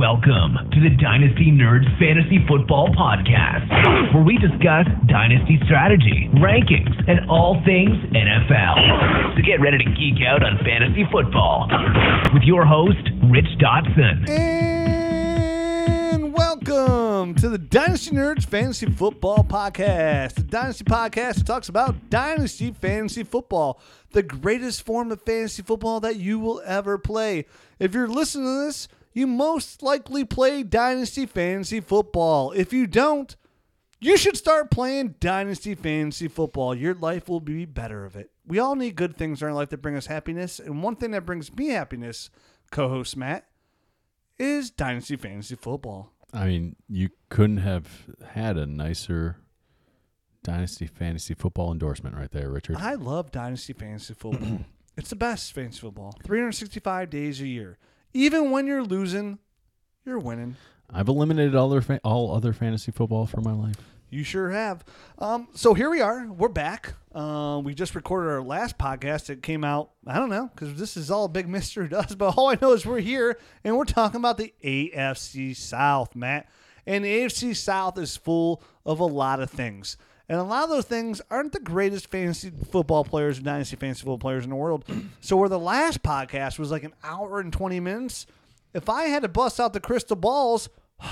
Welcome to the Dynasty Nerds Fantasy Football Podcast, where we discuss dynasty strategy, rankings, and all things NFL. So get ready to geek out on fantasy football with your host, Rich Dotson. And welcome to the Dynasty Nerds Fantasy Football Podcast. The Dynasty Podcast that talks about Dynasty Fantasy Football, the greatest form of fantasy football that you will ever play. If you're listening to this, you most likely play Dynasty Fantasy Football. If you don't, you should start playing Dynasty Fantasy Football. Your life will be better of it. We all need good things in our life that bring us happiness. And one thing that brings me happiness, co host Matt, is Dynasty Fantasy Football. I mean, you couldn't have had a nicer Dynasty Fantasy Football endorsement right there, Richard. I love Dynasty Fantasy Football. it's the best fantasy football. 365 days a year. Even when you're losing, you're winning. I've eliminated all other fa- all other fantasy football for my life. You sure have. Um, so here we are. We're back. Uh, we just recorded our last podcast. It came out, I don't know, because this is all a big mystery to us. But all I know is we're here and we're talking about the AFC South, Matt. And the AFC South is full of a lot of things. And a lot of those things aren't the greatest fantasy football players, or dynasty fantasy football players in the world. So where the last podcast was like an hour and 20 minutes, if I had to bust out the crystal balls,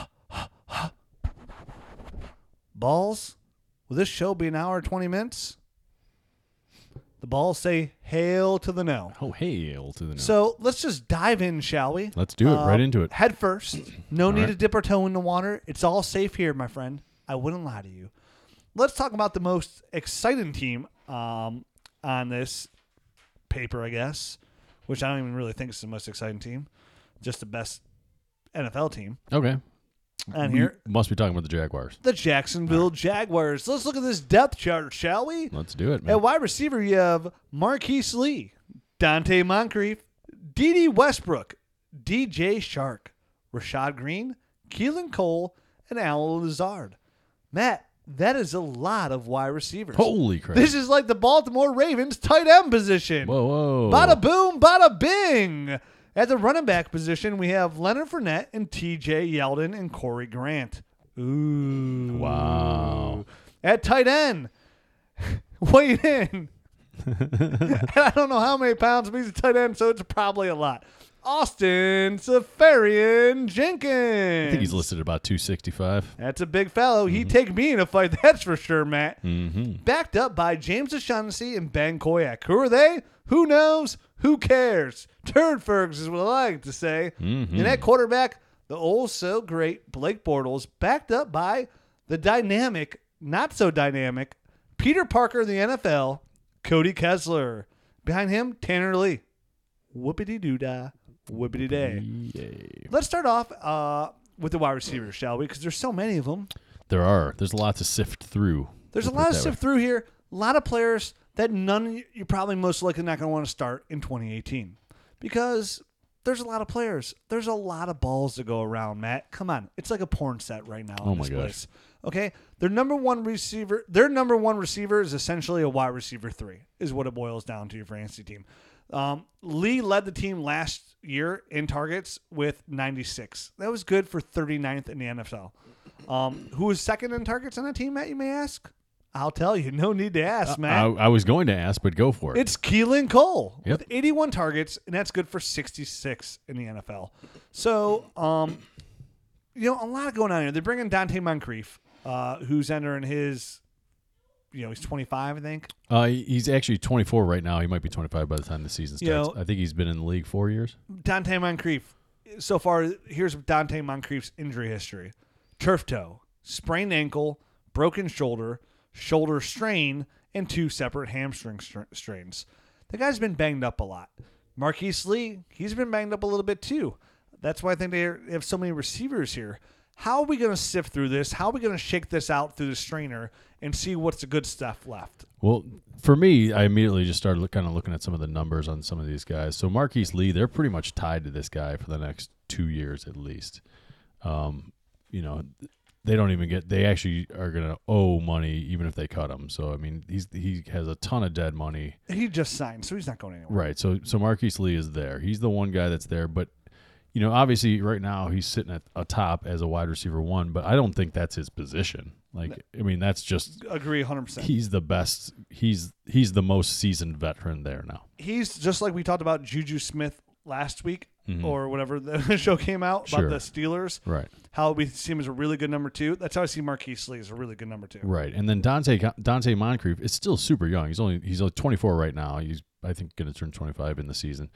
balls, will this show be an hour and 20 minutes? The balls say hail to the no. Oh, hail to the no. So let's just dive in, shall we? Let's do it. right um, into it. Head first. No need right. to dip our toe in the water. It's all safe here, my friend. I wouldn't lie to you. Let's talk about the most exciting team um, on this paper, I guess, which I don't even really think is the most exciting team, just the best NFL team. Okay. And We here, must be talking about the Jaguars. the Jacksonville Jaguars. Let's look at this depth chart, shall we? Let's do it, man. At wide receiver, you have Marquise Lee, Donte Moncrief, Dede Westbrook, D.J. Chark, Rashad Greene, Keelan Cole, and Allen Lazard. Matt, that is a lot of wide receivers. Holy crap. This is like the Baltimore Ravens tight end position. whoa, whoa. Bada boom, bada bing. At the running back position, we have Leonard Fournette and T.J. Yeldon and Corey Grant. Ooh. Wow. At tight end, weighed in. I don't know how many pounds, but he's a tight end, so it's probably a lot. Austin Seferian-Jenkins. I think he's listed at about 265. That's a big fellow. He'd take me in a fight, that's for sure, Matt. Mm-hmm. Backed up by James O'Shaughnessy and Ben Koyack. Who are they? Who knows? Who cares? Turd Fergs is what I like to say. Mhm. And at quarterback, the old so great Blake Bortles, backed up by the dynamic, not so dynamic, Peter Parker in the NFL, Cody Kessler. Behind him, Tanner Lee. Whoopity doo dah, whoopity day. Yay. Let's start off uh, with the wide receivers, shall we? Because there's so many of them. There are. There's a lot to sift through. There's We'll a lot put to it that sift through here. A lot of players that none you're probably most likely not going to want to start in 2018 because there's a lot of players. There's a lot of balls to go around, Matt. Come on, it's like a porn set right now. Oh in my this gosh. place. Okay, their number one receiver, their number one receiver is essentially a wide receiver three, is what it boils down to your fantasy team. Um, Lee led the team last year in targets with 96. That was good for 39th in the NFL. Um, who was second in targets on that team, Matt? You may ask. I'll tell you. No need to ask, I, Matt. I was going to ask, but go for it. It's Keelan Cole Yep. with 81 targets, and that's good for 66 in the NFL. So, um, you know, a lot going on here. They're bringing Donte Moncrief, uh, who's entering his, you know, he's 25, I think. uh, he's actually 24 right now. He might be 25 by the time the season You starts. know- I think he's been in the league four years. Donte Moncrief. So far, here's Donte Moncrief's injury history: turf toe, sprained ankle, broken shoulder, shoulder strain, and two separate hamstring str- strains. The guy's been banged up a lot. Marquise Lee, he's been banged up a little bit too. That's why I think they have so many receivers here. How are we going to sift through this? How are we going to shake this out through the strainer and see what's the good stuff left? Well, for me, I immediately just started look, kind of looking at some of the numbers on some of these guys. So Marquise Lee, they're pretty much tied to this guy for the next two years at least. Um, you know, they don't even get. They actually are going to owe money even if they cut him. So I mean, he's he has a ton of dead money. He just signed, so he's not going anywhere. Right. So so Marquise Lee is there. He's the one guy that's there, but you know, obviously right now he's sitting at a top as a wide receiver one, but I don't think that's his position. Like, I mean, that's just Agree 100%. he's the best. He's he's the most seasoned veteran there now. he's just like we talked about Juju Smith last week or whatever the show came out Mm-hmm. Sure. about the Steelers. Right. How we see him as a really good number two. That's how I see Marquise Lee as a really good number two. Right, and then Donte Donte Moncrief is still super young. He's only he's only 24 right now. He's I think going to turn 25 in the season,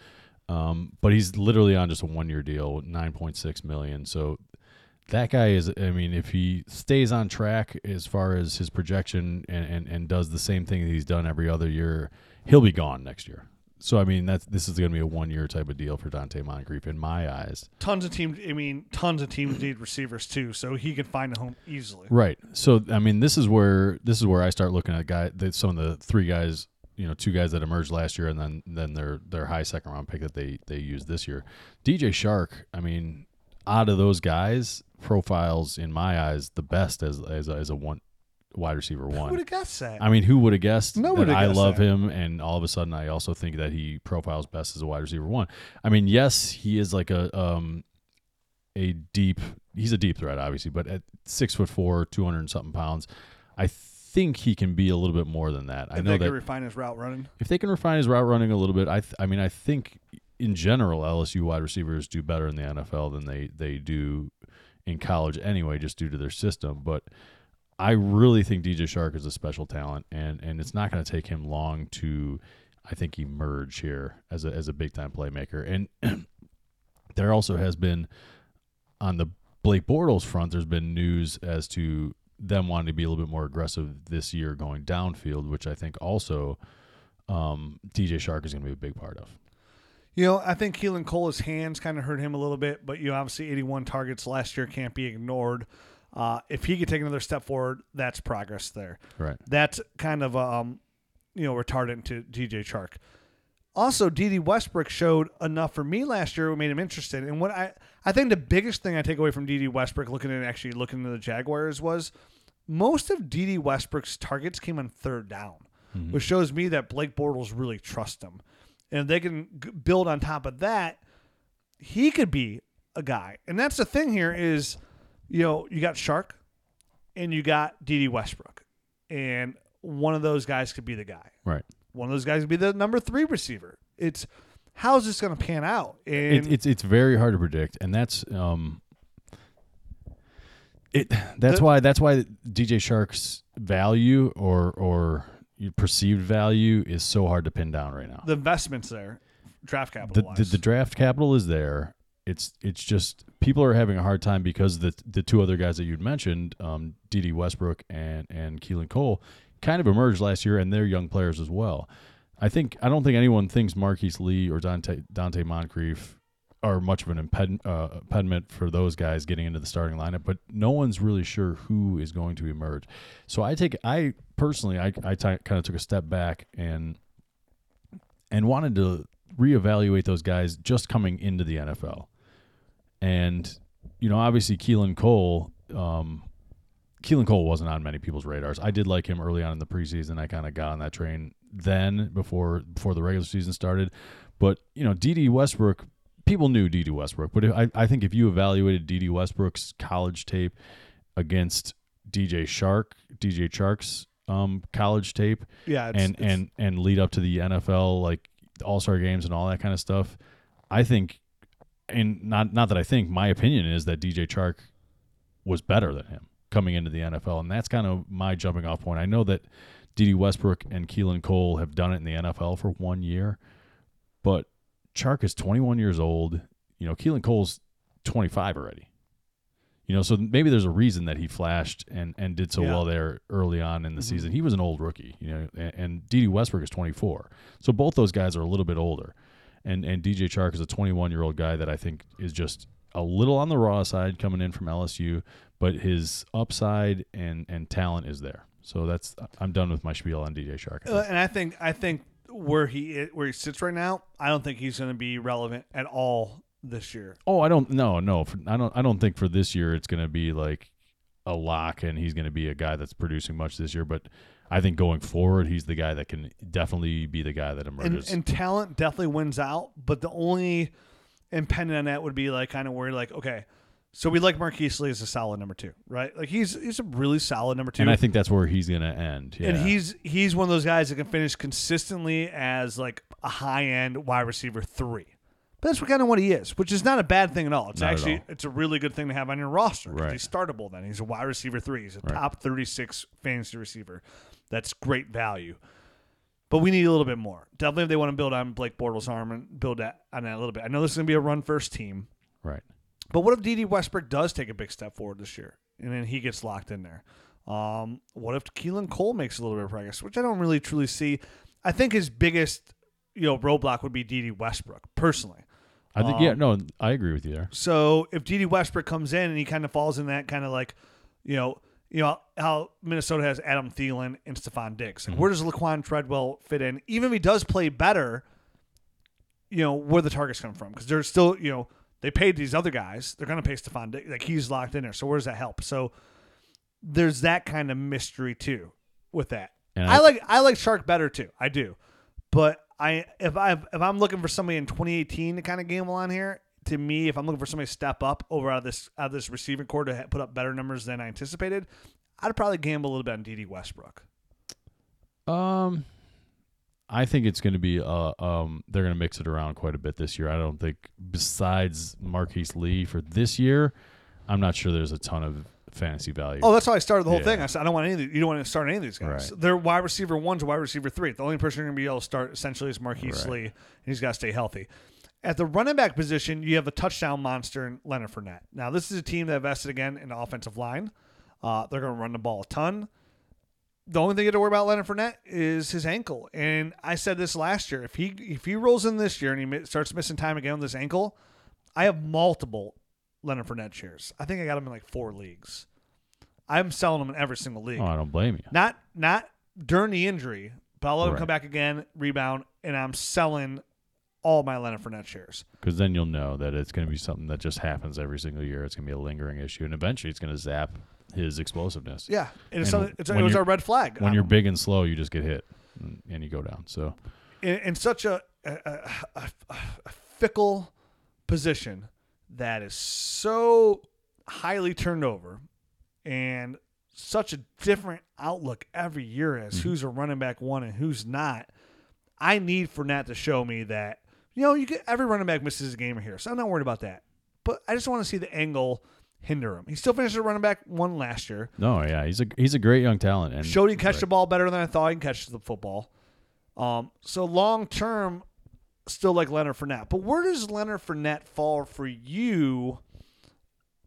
um, but he's literally on just a one year deal, 9.6 million. So that guy is. I mean, if he stays on track as far as his projection and and, and does the same thing that he's done every other year, he'll be gone next year. So I mean, that's this is going to be a one year type of deal for Donte Moncrief in my eyes. Tons of teams. I mean, tons of teams need receivers too, so he can find a home easily. Right. So I mean, this is where this is where I start looking at guy that some of the three guys, you know, two guys that emerged last year, and then then their their high second round pick that they they used this year. DJ Chark. I mean, out of those guys, profiles in my eyes the best as as a, as a one wide receiver one. Who would have guessed that? I mean, who would have guessed Nobody that I love that. him, and all of a sudden, I also think that he profiles best as a wide receiver one. I mean, yes, he is like a um a deep. He's a deep threat, obviously, but at six foot four, two hundred and something pounds, I think he can be a little bit more than that. I if know they that could refine his route running. if they can refine his route running a little bit, I th- I mean, I think in general LSU wide receivers do better in the NFL than they they do in college anyway, just due to their system. But I really think DJ Chark is a special talent, and and it's not going to take him long to, I think, emerge here as a as a big time playmaker. And there also has been on the Blake Bortles front, there's been news as to them wanting to be a little bit more aggressive this year going downfield, which I think also um, DJ Chark is going to be a big part of. You know, I think Keelan Cole's hands kind of hurt him a little bit, but you know, obviously 81 targets last year can't be ignored. Uh, if he could take another step forward, that's progress there. Right. That's kind of um, you know, retardant to DJ Chark. Also, Dede Westbrook showed enough for me last year, what made him interested. And what I, I think the biggest thing I take away from Dede Westbrook, looking at actually looking into the Jaguars, was most of Dede Westbrook's targets came on third down, which shows me that Blake Bortles really trusts him. And if they can g- build on top of that, he could be a guy. And that's the thing here is, you know, you got Chark and you got Dede Westbrook. And one of those guys could be the guy. Right. One of those guys could be the number three receiver. It's how's this going to pan out? And It, it's it's very hard to predict, and that's um. It that's The- why that's why DJ Chark's value or or your perceived value is so hard to pin down right now. the investments there, draft capital the, the, the draft capital is there. It's it's just people are having a hard time because the the two other guys that you'd mentioned, um, Dede Westbrook and and Keelan Cole, kind of emerged last year, and they're young players as well. I think I don't think anyone thinks Marquise Lee or Donte Donte Moncrief are much of an imped, uh, impediment for those guys getting into the starting lineup, but no one's really sure who is going to emerge. So I take I personally I I t- kind of took a step back and and wanted to reevaluate those guys just coming into the NFL. And you know, obviously Keelan Cole, um, Keelan Cole wasn't on many people's radars. I did like him early on in the preseason. I kind of got on that train then before before the regular season started. But you know, Dede Westbrook, people knew Dede Westbrook. But if, I I think if you evaluated Dede Westbrook's college tape against DJ Chark, DJ Chark's um, college tape, yeah, it's, and it's- and and lead up to the NFL like All Star games and all that kind of stuff. I think, and not not that I think, my opinion is that DJ Chark was better than him coming into the NFL, and that's kind of my jumping off point. I know that Dede Westbrook and Keelan Cole have done it in the NFL for one year, but Chark is 21 years old. You know, Keelan Cole's 25 already. You know, so maybe there's a reason that he flashed and, and did so Yeah. well there early on in the season. He was an old rookie, you know, and, and Dede Westbrook is 24. So both those guys are a little bit older. And and DJ Chark is a 21 year old guy that I think is just a little on the raw side coming in from LSU, but his upside and and talent is there. So that's I'm done with my spiel on DJ Chark. Uh, and I think I think where he where he sits right now, I don't think he's going to be relevant at all this year. Oh, I don't no no for, I don't I don't think for this year it's going to be like a lock and he's going to be a guy that's producing much this year. But I think going forward, he's the guy that can definitely be the guy that emerges. and talent definitely wins out, but the only and on that would be like kind of where like okay, so we like Marquise Lee as a solid number two, right? Like he's he's a really solid number two, And I think that's where he's gonna end. Yeah. and he's he's one of those guys that can finish consistently as like a high end wide receiver three. But that's kind of what he is, which is not a bad thing at all. It's Not actually all. it's a really good thing to have on your roster. Right. He's startable. Then he's a wide receiver three. He's a Right. top thirty six fantasy receiver. That's great value. But we need a little bit more. Definitely, if they want to build on Blake Bortles' arm and build that on that a little bit. I know this is going to be a run first team. right. But what if Dede Westbrook does take a big step forward this year, and then he gets locked in there? Um, what if Keelan Cole makes a little bit of progress, which I don't really truly see. I think his biggest, you know, roadblock would be Dede Westbrook personally. I think yeah, Um, no, I agree with you there. So if Dede Westbrook comes in and he kind of falls in that kind of like, you know, you know how Minnesota has Adam Thielen and Stefon Diggs. Like, Where does Laquan Treadwell fit in? Even if he does play better, you know, where the targets come from because they're still, you know, they paid these other guys. They're going to pay Stefon Diggs. Like he's locked in there. So where does that help? So there's that kind of mystery too with that. And I, I- like I like Chark better too. I do, but I if I if I'm looking for somebody in 2018 to kind of gamble on here, to me, if I'm looking for somebody to step up over out of this out of this receiving core to put up better numbers than I anticipated, I'd probably gamble a little bit on Dede Westbrook. Um, I think it's going to be uh um they're going to mix it around quite a bit this year. I don't think besides Marquise Lee for this year, I'm not sure there's a ton of fantasy value. Oh, that's how I started the whole Yeah. thing. I said I don't want any. Of you don't want to start any of these guys. Right. They're wide receiver one to wide receiver three. The only person you're going to be able to start essentially is Marquise Right. Lee, and he's got to stay healthy. At the running back position, you have a touchdown monster in Leonard Fournette. Now, this is a team that invested again in the offensive line. Uh, they're going to run the ball a ton. The only thing you have to worry about Leonard Fournette is his ankle. And I said this last year. If he if he rolls in this year and he starts missing time again with his ankle, I have multiple Leonard Fournette shares. I think I got him in like four leagues. I'm selling him in every single league. oh, I don't blame you. Not not during the injury, but I'll let him come back again, rebound, and I'm selling all my Leonard Fournette shares. Because then you'll know that it's going to be something that just happens every single year. It's going to be a lingering issue, and eventually it's going to zap his explosiveness. Yeah, and it's And something, it's, it was our red flag. When you're big and slow, you just get hit and, and you go down. So in, in such a, a, a, a, a fickle position that is so highly turned over and such a different outlook every year as mm-hmm. who's a running back one and who's not. I need Fournette to show me that you know you get every running back misses a game here, so I'm not worried about that. But I just want to see the angle hinder him. He still finished a running back one last year. no, yeah, he's a he's a great young talent, and Showed he can catch the ball better than I thought he can catch the football. Um, so long term, still like Leonard Fournette. But where does Leonard Fournette fall for you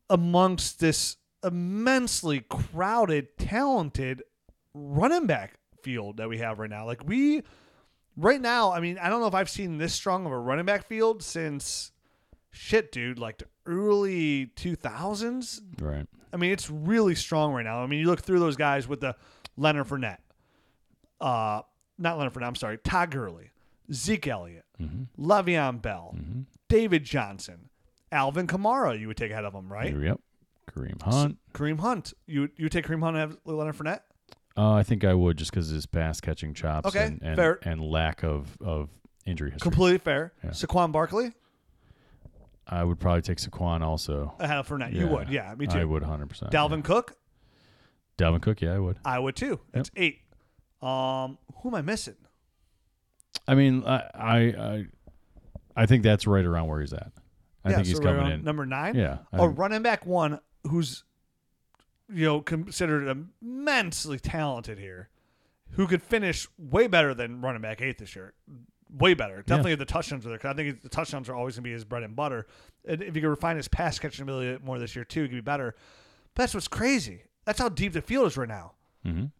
amongst this immensely crowded, talented running back field that we have right now? Like we right now, I mean, I don't know if I've seen this strong of a running back field since shit, dude, like the early 2000s. right. I mean, it's really strong right now. I mean, you look through those guys with the Leonard Fournette, uh, not Leonard Fournette. I'm sorry, Todd Gurley, Zeke Elliott, Mm-hmm. Le'Veon Bell, David Johnson, Alvin Kamara. You would take ahead of him, right? Yep. Kareem Hunt. Kareem Hunt. You you take Kareem Hunt and have Leonard Fournette. Uh, I think I would just because his pass catching chops Okay, and, and, fair. and lack of, of injury history. Completely fair. Yeah. Saquon Barkley I would probably take Saquon also. ahead of Fournette. You would, yeah, me too. I would 100%. Dalvin Cook. Dalvin Cook, yeah, I would. I would too. That's eight. Um, who am I missing? I mean, I I I, I think that's right around where he's at. I think he's so coming in. number nine. Yeah. I a think- running back one who's you know considered immensely talented here, who could finish way better than running back eight this year. Way better. Definitely the touchdowns are there because I think the touchdowns are always going to be his bread and butter. And if you can refine his pass catching ability more this year too, it could be better. But that's what's crazy. That's how deep the field is right now. Mhm.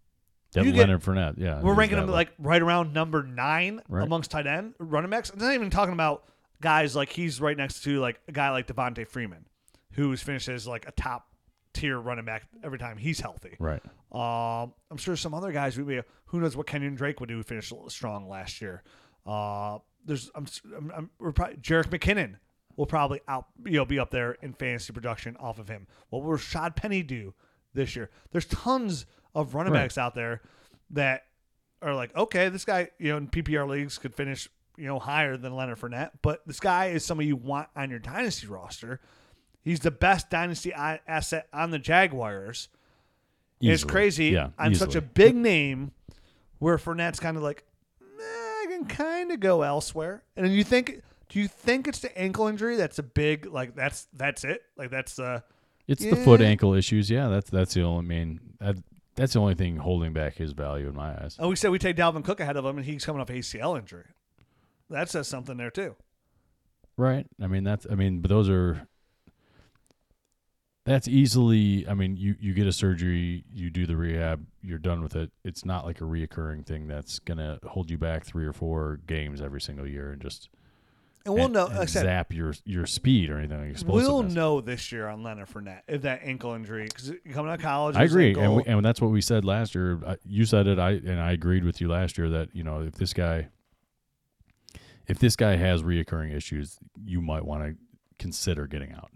That You get- Leonard Fournette, yeah. We're ranking him like right around number nine Right. amongst tight end running backs. I'm not even talking about guys like he's right next to like a guy like Devonta Freeman, who's finished as like a top tier running back every time he's healthy. right. Um, I'm sure some other guys would be. Who knows what Kenyan Drake would do? Who finished strong last year. Uh, there's I'm, I'm, I'm we're probably Jerick McKinnon will probably out you know be up there in fantasy production off of him. What will Rashaad Penny do this year? There's tons of running Right. backs out there that are like, okay, this guy you know in PPR leagues could finish you know, higher than Leonard Fournette. But this guy is somebody you want on your dynasty roster. He's the best dynasty asset on the Jaguars. It's crazy Yeah, on such a big name where Fournette's kind of like, "Nah, I can kind of go elsewhere. And you think, do you think it's the ankle injury that's a big, like, that's that's it? Like, that's uh, It's the foot ankle issues. Yeah, that's that's the only main. That, that's the only thing holding back his value in my eyes. oh, we said we take Dalvin Cook ahead of him and he's coming off ACL injury. That says something there, too. Right. I mean that's. I mean, but those are. That's easily. I mean, you you get a surgery, you do the rehab, you're done with it. It's not like a reoccurring thing that's gonna hold you back three or four games every single year and just And we'll and- know, and said, zap your your speed or anything like we'll know this year on Leonard Fournette if that ankle injury, because coming out of college, I agree, ankle- and we, and that's what we said last year. You said it, I and I agreed with you last year that you know if this guy, if this guy has reoccurring issues, you might want to consider getting out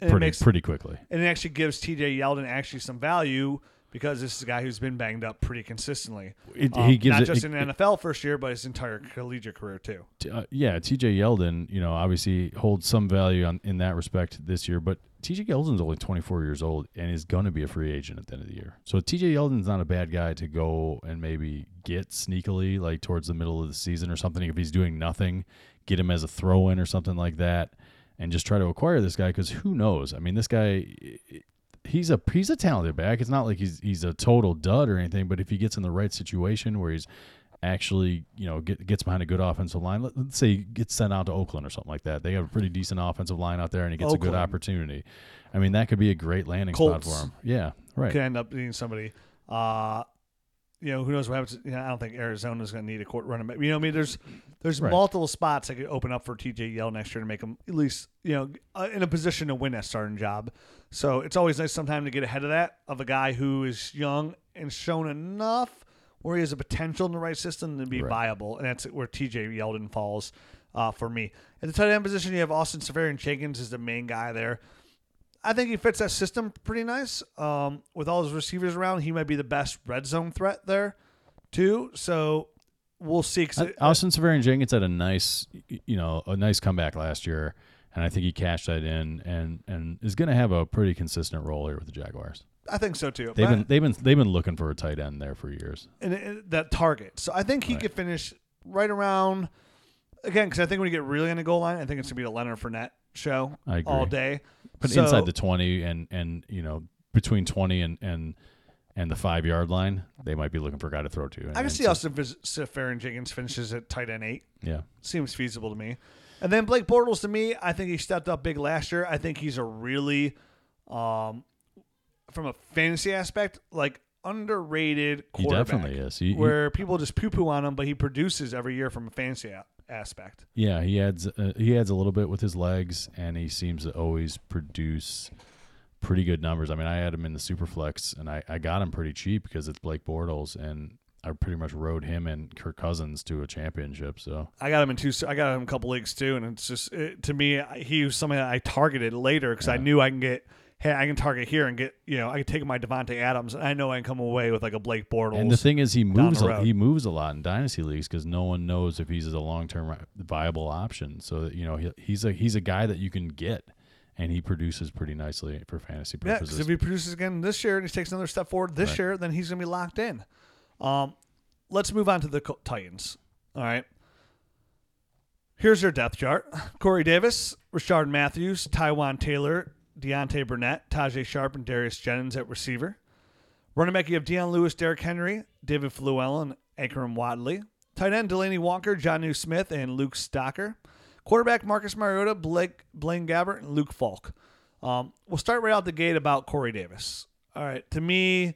pretty makes- pretty quickly. and it actually gives TJ Yeldon actually some value because this is a guy who's been banged up pretty consistently. It, Um, he gives not it, just it- in the NFL first year, but his entire collegiate career too. uh, yeah, TJ Yeldon, you know, obviously holds some value on, in that respect this year, but TJ Yeldon's only 24 years old and is going to be a free agent at the end of the year. So TJ Yeldon's not a bad guy to go and maybe get sneakily like towards the middle of the season or something if he's doing nothing, get him as a throw in or something like that and just try to acquire this guy cuz who knows? I mean, this guy he's a he's a talented back. It's not like he's he's a total dud or anything, but if he gets in the right situation where he's actually, you know, get, gets behind a good offensive line. Let, us say he gets sent out to Oakland or something like that. They have a pretty decent offensive line out there, and he gets a good opportunity. I mean, that could be a great landing Colts. spot for him. Yeah, right. Could end up being somebody. Uh, you know, who knows what happens? You know, I don't think Arizona's going to need a court running back. You know, I mean, there's there's Right. multiple spots that could open up for TJ Yell next year to make him at least you know uh, in a position to win that starting job. So it's always nice sometime to get ahead of that of a guy who is young and shown enough where he has a potential in the right system to be Right. viable, and that's where TJ Yeldon falls uh, for me. At the tight end position, you have Austin Seferian-Jenkins is the main guy there. I think he fits that system pretty nice. Um, with all his receivers around, he might be the best red zone threat there, too. So we'll see. I- it- Austin Seferian-Jenkins had a nice, you know, a nice comeback last year, and I think he cashed that in and and is going to have a pretty consistent role here with the Jaguars. I think so too. They've been they've been they've been looking for a tight end there for years. and, and that target. So I think he Right. could finish right around again because I think when you get really on the goal line, I think it's gonna be a Leonard Fournette show I agree. all day. But So- inside the twenty and and you know between twenty and and and the five yard line, they might be looking for a guy to throw to. I can see so- Austin Seferian-Jenkins finishes at tight end eight. Yeah, Seems feasible to me. And then Blake Bortles to me, I think he stepped up big last year. I think he's a really, um, from a fantasy aspect, like underrated quarterback. he definitely is. He, he- Where people just poo poo on him, but he produces every year from a fantasy aspect. yeah, he adds uh, he adds a little bit with his legs, and he seems to always produce pretty good numbers. I mean, I had him in the superflex, and I I got him pretty cheap because it's Blake Bortles, and I pretty much rode him and Kirk Cousins to a championship. So I got him in two. I got him a couple leagues too, and it's just it, to me, he was somebody that I targeted later because I knew I can get. Hey, I can target here and get you know I can take my Davante Adams, and I know I can come away with like a Blake Bortles. And the thing is, he moves. A, he moves a lot in dynasty leagues because no one knows if he's a long term viable option. So that, you know, he, he's a he's a guy that you can get, and he produces pretty nicely for fantasy purposes. because if he produces again this year and he takes another step forward this Right. year, then he's going to be locked in. Um, let's move on to the Titans. All right. Here's their depth chart: Corey Davis, Rishard Matthews, Taywan Taylor, Deontay Burnett, Tajae Sharpe, and Darius Jennings at receiver. Running back, you have Dion Lewis, Derrick Henry, David Fluell, and Akrum Wadley. Tight end, Delanie Walker, Jonnu Smith, and Luke Stocker. Quarterback, Marcus Mariota, Blake Blaine Gabbert, and Luke Falk. Um, we'll start right out the gate about Corey Davis. All right, to me,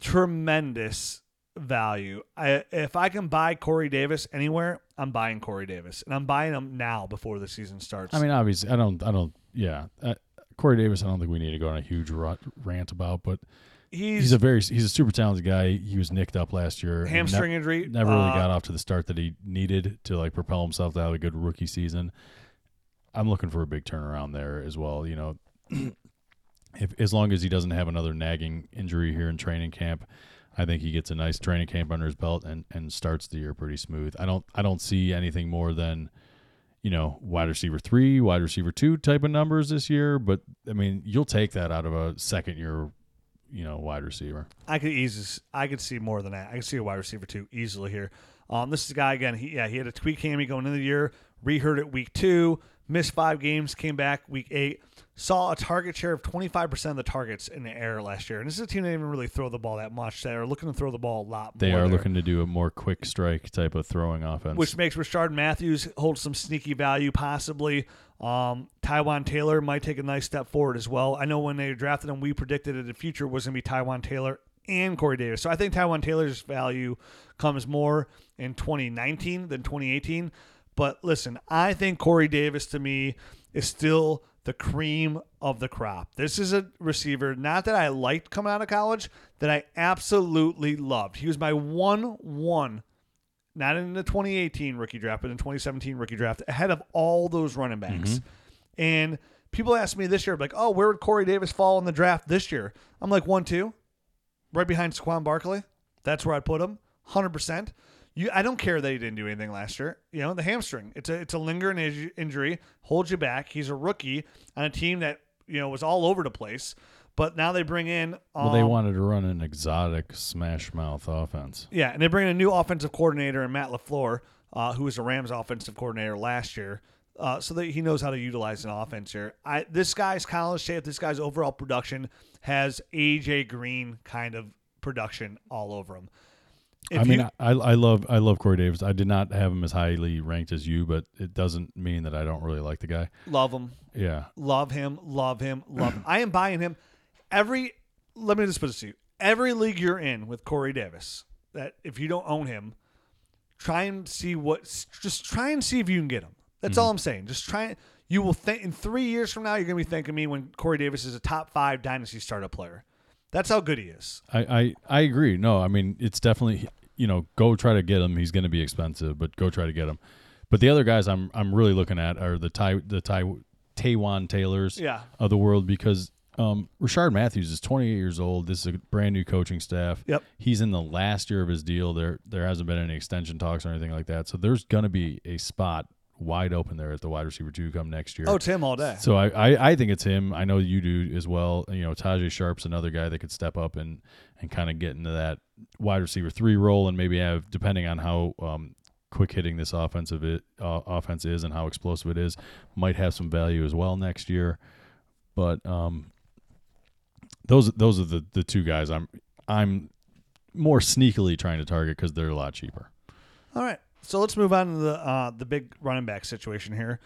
tremendous value. I if I can buy Corey Davis anywhere, I'm buying Corey Davis, and I'm buying him now before the season starts. I mean, obviously, I don't, I don't, yeah. Uh, Corey Davis, I don't think we need to go on a huge rant about, but he's, he's a very, he's a super talented guy. He was nicked up last year. hamstring ne- injury. never really uh, got off to the start that he needed to like propel himself to have a good rookie season. I'm looking for a big turnaround there as well. You know, if as long as he doesn't have another nagging injury here in training camp, I think he gets a nice training camp under his belt and, and starts the year pretty smooth. I don't I don't see anything more than, you know, wide receiver three, wide receiver two type of numbers this year. But I mean, you'll take that out of a second year, you know, wide receiver. I could easily, I could see more than that. I could see a wide receiver two easily here. Um, this is a guy again. He yeah, he had a tweak hammy going into the year. reheard it week two. Missed five games. Came back week eight. Saw a target share of 25% of the targets in the air last year. And this is a team that didn't even really throw the ball that much. They are looking to throw the ball a lot. They are there, looking to do a more quick strike type of throwing offense. which makes Richard Matthews hold some sneaky value possibly. Um, Taywan Taylor might take a nice step forward as well. I know when they drafted him, we predicted that the future was going to be Taywan Taylor and Corey Davis. So I think Taywan Taylor's value comes more in 2019 than 2018. But listen, I think Corey Davis to me is still the cream of the crop. This is a receiver, not that I liked coming out of college, that I absolutely loved. He was my 1 1 not in the 2018 rookie draft, but in 2017 rookie draft, ahead of all those running backs. Mm-hmm. And people ask me this year, like, oh, where would Corey Davis fall in the draft this year? I'm like, one, two, right behind Saquon Barkley. That's where I put him, 100%. You, I don't care that he didn't do anything last year. You know, the hamstring, it's a, it's a lingering inju- injury, holds you back. He's a rookie on a team that, you know, was all over the place. But now they bring in. Um, well, they wanted to run an exotic smash mouth offense. Yeah, and they bring in a new offensive coordinator in Matt LaFleur, uh, who was the Rams offensive coordinator last year. Uh, so that he knows how to utilize an offense here. I, this guy's college shape, this guy's overall production has AJ Green kind of production all over him. If I mean, you- I, I love I love Corey Davis. I did not have him as highly ranked as you, but it doesn't mean that I don't really like the guy. love him, Yeah, love him, love him, love him. I am buying him. Every let me just put this to you: every league you're in with Corey Davis, that if you don't own him, try and see what. Just try and see if you can get him. That's mm-hmm. all I'm saying. Just try. You will think in three years from now, you're gonna be thanking me when Corey Davis is a top five dynasty startup player. That's how good he is. I, I I agree. No, I mean it's definitely you know go try to get him. He's going to be expensive, but go try to get him. But the other guys I'm I'm really looking at are the Tai the Tai Taiwan Taylors Yeah. of the world because um, Richard Matthews is 28 years old. This is a brand new coaching staff. Yep. He's in the last year of his deal. There there hasn't been any extension talks or anything like that. So there's going to be a spot wide open there at the wide receiver two come next year. Oh, it's him all day. So I, I, I think it's him. I know you do as well. You know, Tajae Sharpe's another guy that could step up and, and kind of get into that wide receiver three role and maybe have, depending on how um, quick hitting this offensive it, uh, offense is and how explosive it is, might have some value as well next year. But um, those those are the, the two guys I'm I'm more sneakily trying to target because they're a lot cheaper. All right. So let's move on to the uh, the big running back situation here.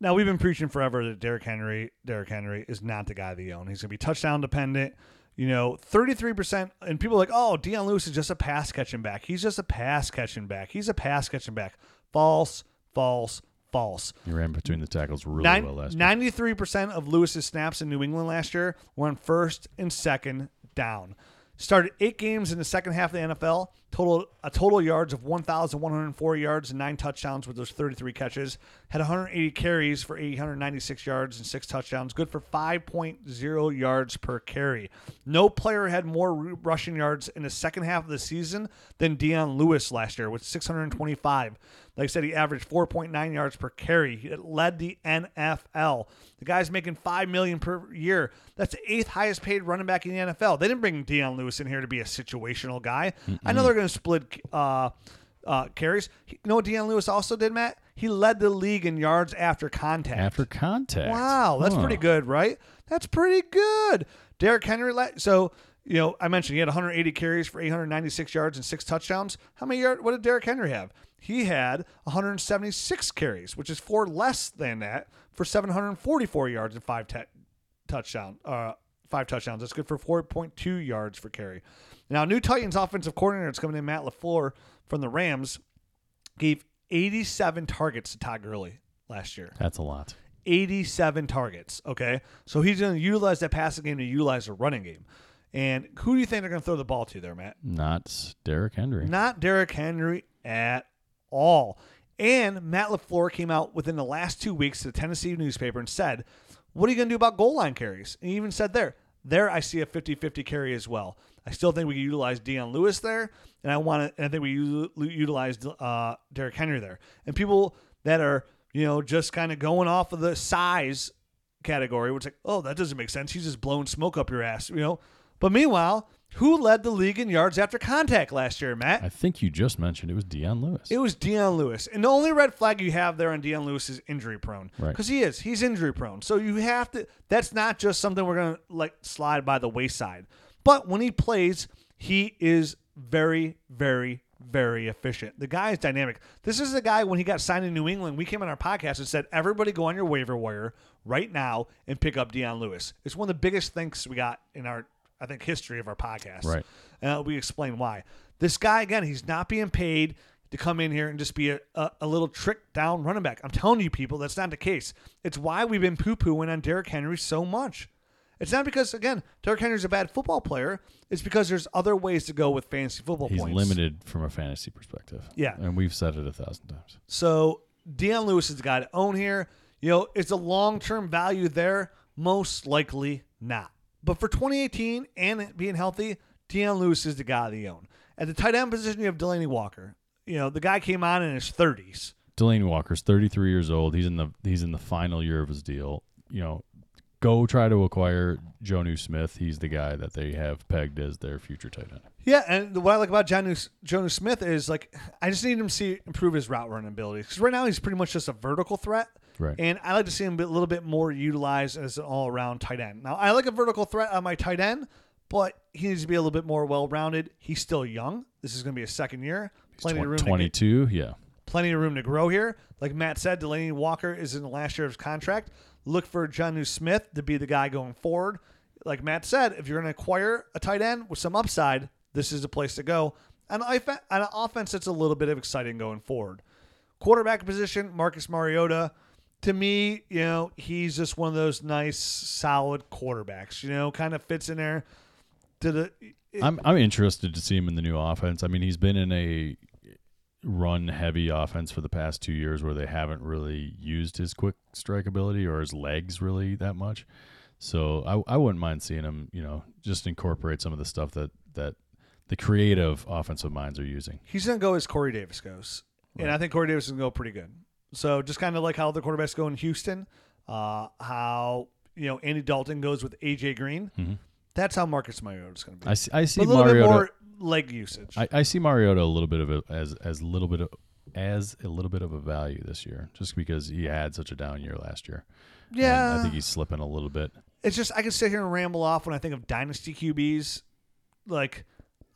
Now we've been preaching forever that Derrick Henry, Derrick Henry is not the guy they own. He's gonna be touchdown dependent. You know, thirty three percent, and people are like, oh, Dion Lewis is just a pass catching back. He's just a pass catching back. He's a pass catching back. False, false, false. He ran between the tackles really well last year. Ninety-three percent of Lewis's snaps in New England last year were on first and second down. Started eight games in the second half of the NFL. Total a total yards of 1,104 yards and nine touchdowns with those 33 catches. Had 180 carries for 896 yards and six touchdowns. Good for 5.0 yards per carry. No player had more rushing yards in the second half of the season than Dion Lewis last year with 625. Like I said, he averaged 4.9 yards per carry. He led the NFL. The guy's making five million per year. That's the eighth highest paid running back in the NFL. They didn't bring Dion Lewis in here to be a situational guy. I know they're going to split uh, uh, carries. You know what Dion Lewis also did, Matt? He led the league in yards after contact. After contact. Wow, that's Huh. pretty good, right? That's pretty good. Derrick Henry, let so you know, I mentioned he had 180 carries for 896 yards and six touchdowns. How many yards? What did Derrick Henry have? He had 176 carries, which is four less than that for 744 yards and five touchdown. Uh, five touchdowns. That's good for 4.2 yards for carry. Now, new Titans offensive coordinator is coming in, Matt Lafleur from the Rams, gave 87 targets to Todd Gurley last year. That's a lot. 87 targets. Okay. So he's going to utilize that passing game to utilize the running game. And who do you think they're going to throw the ball to there, Matt? Not Derrick Henry. Not Derrick Henry at all. And Matt LaFleur came out within the last two weeks to the Tennessee newspaper and said, What are you going to do about goal line carries? And he even said there, there I see a 50 50 carry as well. I still think we can utilize Dion Lewis there, and I want to. And I think we u- utilize uh, Derrick Henry there. And people that are you know just kind of going off of the size category, which like, oh, that doesn't make sense. He's just blowing smoke up your ass, you know. But meanwhile, who led the league in yards after contact last year, Matt? I think you just mentioned it was Dion Lewis. It was Dion Lewis. And the only red flag you have there on Dion Lewis is injury prone. Right. Because he is. He's injury prone. So you have to that's not just something we're gonna like slide by the wayside. But when he plays, he is very, very, very efficient. The guy is dynamic. This is the guy when he got signed in New England. We came on our podcast and said, everybody go on your waiver wire right now and pick up Dion Lewis. It's one of the biggest things we got in our, I think, history of our podcast. Right. And we explain why. This guy, again, he's not being paid to come in here and just be a, a, a little trick down running back. I'm telling you, people, that's not the case. It's why we've been poo pooing on Derrick Henry so much. It's not because, again, Derrick Henry's a bad football player. It's because there's other ways to go with fantasy football He's points. limited from a fantasy perspective. Yeah. And we've said it a thousand times. So Dion Lewis is the guy to own here. You know, is a long term value there? Most likely not. But for 2018 and being healthy, Dion Lewis is the guy to own. At the tight end position, you have Delanie Walker. You know, the guy came on in his 30s. Delanie Walker's 33 years old. He's in the he's in the final year of his deal. You know, go try to acquire Jonnu Smith. He's the guy that they have pegged as their future tight end. Yeah, and what I like about Jonnu, Jonnu Smith is like I just need him to see improve his route running ability because right now he's pretty much just a vertical threat. Right. And I like to see him a little bit more utilized as an all around tight end. Now I like a vertical threat on my tight end, but he needs to be a little bit more well rounded. He's still young. This is going to be a second year. Plenty of room. Get, 22, yeah. Plenty of room to grow here. Like Matt said, Delanie Walker is in the last year of his contract. Look for Jonnu Smith to be the guy going forward. Like Matt said, if you're going to acquire a tight end with some upside, this is the place to go. And I an offense that's a little bit of exciting going forward. Quarterback position, Marcus Mariota. To me, you know, he's just one of those nice, solid quarterbacks. You know, kind of fits in there. To the, I'm I'm interested to see him in the new offense. I mean, he's been in a run heavy offense for the past two years where they haven't really used his quick strike ability or his legs really that much. So I I wouldn't mind seeing him, you know, just incorporate some of the stuff that that the creative offensive minds are using. he's going to go as Corey Davis goes. And I think Corey Davis is going to go pretty good. So just kind of like how the quarterbacks go in Houston, uh, how, you know, Andy Dalton goes with A.J. Green. That's how Marcus Mariota is going to be. I see, I see a little Mariota. bit more leg usage. I, I see Mariota a little bit of a, as as little bit of, as a little bit of a value this year, just because he had such a down year last year. And yeah. I think he's slipping a little bit. it's just I can sit here and ramble off when I think of dynasty QBs. Like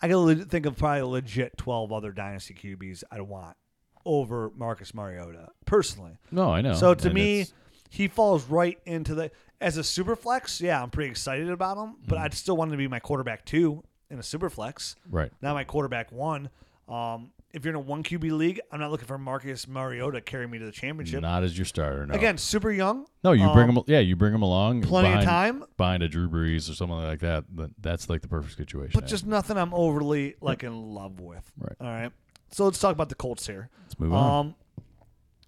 I can think of probably legit twelve other dynasty QBs I'd want over Marcus Mariota personally. No, I know. So to And me, he falls right into the as a super flex. Yeah, I'm pretty excited about him, but Mm-hmm. I'd still want him to be my quarterback two in a super flex, right. not my quarterback one. Um, if you're in a one QB league, I'm not looking for Marcus Mariota to carry me to the championship. Not as your starter. No. Again, super young. no, you bring um, him. Yeah, you bring him along. plenty of time. behind a Drew Brees or something like that. That- That's like the perfect situation. but just nothing I'm overly like in love with. Right. All right. So let's talk about the Colts here. let's move on. Um,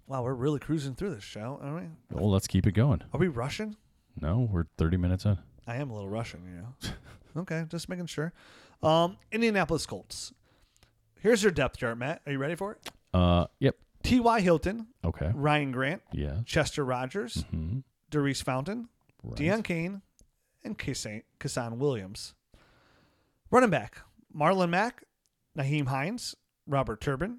wow, we're really cruising through this show. aren't we? well, let's keep it going. Are we rushing? No, we're 30 minutes in. I am a little Russian, you know. okay, just making sure. Um, Indianapolis Colts. Here's your depth chart, Matt. Are you ready for it? Uh, yep. T.Y. Hilton, Okay. Ryan Grant, Yeah. Chester Rogers, hmm Daurice Fountain, Right. Deon Cain, and Kasen Williams. Running back, Marlon Mack, Nyheim Hines, Robert Turbin,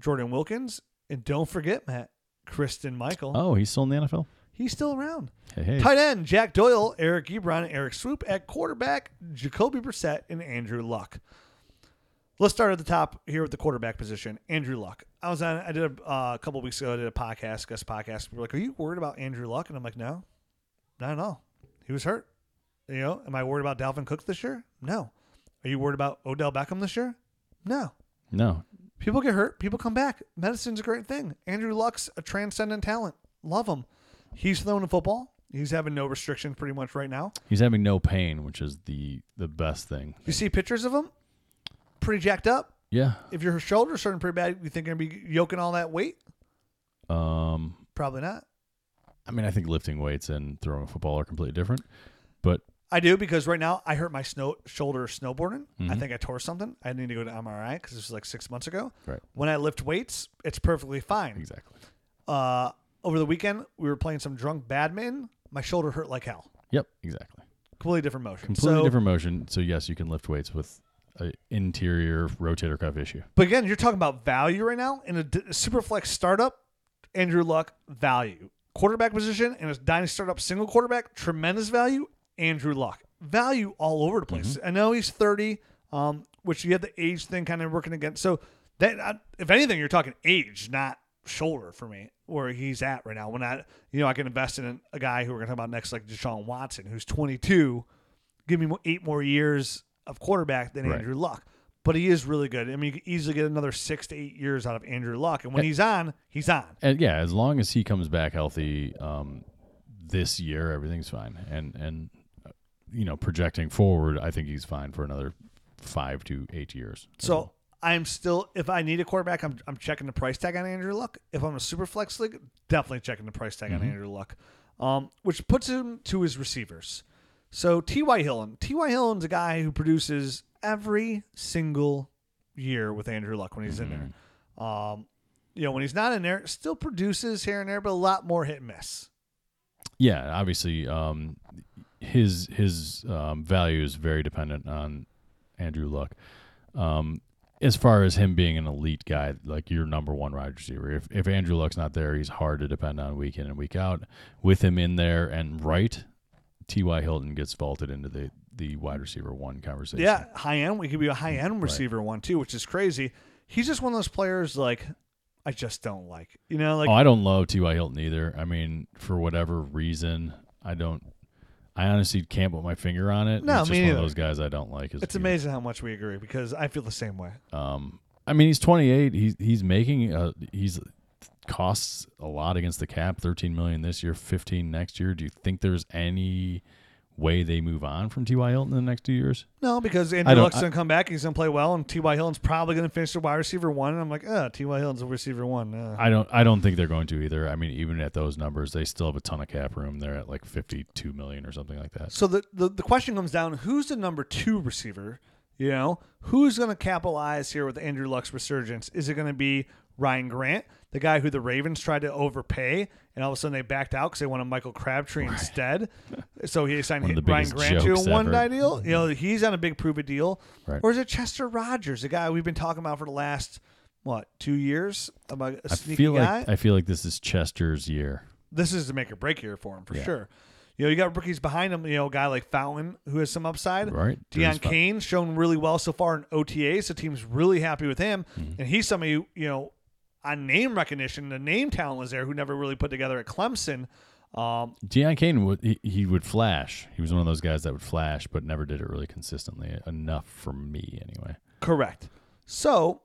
Jordan Wilkins, and don't forget, Matt, Christine Michael. Oh, he's still in the NFL. He's still around. Hey, hey. Tight end, Jack Doyle, Eric Ebron, Erik Swoope. At quarterback, Jacoby Brissett and Andrew Luck. Let's start at the top here with the quarterback position. Andrew Luck. I was on. I did a, uh, a couple weeks ago. I did a podcast, guest podcast. People were like, "Are you worried about Andrew Luck?" And I'm like, "No, not at all. He was hurt. You know, am I worried about Dalvin Cook this year? No. Are you worried about Odell Beckham this year? No. No. People get hurt. People come back. Medicine's a great thing. Andrew Luck's a transcendent talent. Love him. He's throwing the football. He's having no restrictions pretty much right now. He's having no pain, which is the the best thing. You see pictures of him? Pretty jacked up. Yeah. If your shoulder's hurting pretty bad, you think you're going to be yoking all that weight? Um. Probably not. I mean, I think lifting weights and throwing a football are completely different. But I do because right now I hurt my snow shoulder snowboarding. I Mhm. think I tore something. I need to go to MRI because this was like six months ago. Right. When I lift weights, it's perfectly fine. Exactly. Uh, over the weekend, we were playing some drunk badminton. My shoulder hurt like hell. Yep. Exactly. Completely different motion. Completely So- different motion. So yes, you can lift weights with an interior rotator cuff issue. But again, you're talking about value right now in a, d- a super flex startup. Andrew Luck value quarterback position in a dynasty startup single quarterback tremendous value. Andrew Luck value all over the place. I know he's 30, um, which you have the age thing kind of working against. So that uh, if anything, you're talking age, not shoulder for me where he's at right now. When I you know I can invest in a guy who we're gonna talk about next, like Deshaun Watson, who's 22. Give me eight more years of quarterback than Right. Andrew Luck. But he is really good. I mean, you could easily get another six to eight years out of Andrew Luck. And when he's on, he's on. And yeah, as long as he comes back healthy um, this year, everything's fine. And and you know, projecting forward, I think he's fine for another five to eight years. So I'm still, if I need a quarterback, I'm, I'm checking the price tag on Andrew Luck. If I'm a super flex league, definitely checking the price tag on Andrew Luck, um, which puts him to his receivers. So T.Y. Hilton. T.Y. Hilton's a guy who produces every single year with Andrew Luck when he's in there. Um, you know, when he's not in there, still produces here and there, but a lot more hit and miss. yeah, obviously, um, his his um, value is very dependent on Andrew Luck. Um, as far as him being an elite guy, like your number one wide receiver, if if Andrew Luck's not there, he's hard to depend on week in and week out. With him in there and right, T.Y. Hilton gets vaulted into the the wide receiver one conversation. Yeah, high end. We could be a high end receiver one too, which is crazy. He's just one of those players like I just don't like. You know, like oh, I don't love T.Y. Hilton either. I mean, for whatever reason, I don't. I honestly can't put my finger on it. No, it's just one neither. of those guys I don't like. as it's a- amazing how much we agree because I feel the same way. Um, I mean, he's 28. He's he's making uh he's costs a lot against the cap. 13 million this year, 15 next year. Do you think there's any way they move on from T.Y. Hilton in the next two years? No, because Andrew Luck's gonna come back. He's gonna play well, and T.Y. Hilton's probably gonna finish the wide receiver one. And I'm like, oh, T.Y. Hilton's a receiver one. Uh. I don't I don't think they're going to either. I mean, even at those numbers, they still have a ton of cap room. They're at like 52 million or something like that. So the, the the question comes down: Who's the number two receiver? You know, who's going to capitalize here with Andrew Luck's resurgence? Is it going to be Ryan Grant, the guy who the Ravens tried to overpay, and all of a sudden they backed out because they wanted Michael Crabtree instead? So he signed Ryan Grant to a one day deal. You know, he's on a big prove it deal. Right. Or is it Chester Rogers, the guy we've been talking about for the last what two years about a I sneaky feel guy? like I feel like this is Chester's year. this is the make or break year for him for Yeah. sure. You know, you got rookies behind him. You know, a guy like Fountain who has some upside. Right. Deon. Cain's shown really well so far in OTA, so team's really happy with him. Mm-hmm. And he's somebody you know, on name recognition, the name talent was there who never really put together at Clemson. Um, Deon Cain would he, he would flash. He was one of those guys that would flash, but never did it really consistently enough for me anyway. correct. So,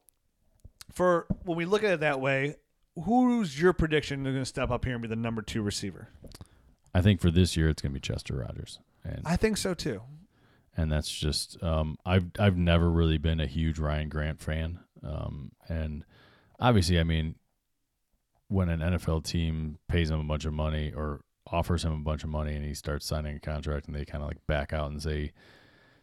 for when we look at it that way, who's your prediction is going to step up here and be the number two receiver? I think for this year it's going to be Chester Rogers, and I think so too. and that's just um, I've I've never really been a huge Ryan Grant fan, um, and obviously, I mean, when an NFL team pays him a bunch of money or offers him a bunch of money, and he starts signing a contract, and they kind of like back out and say.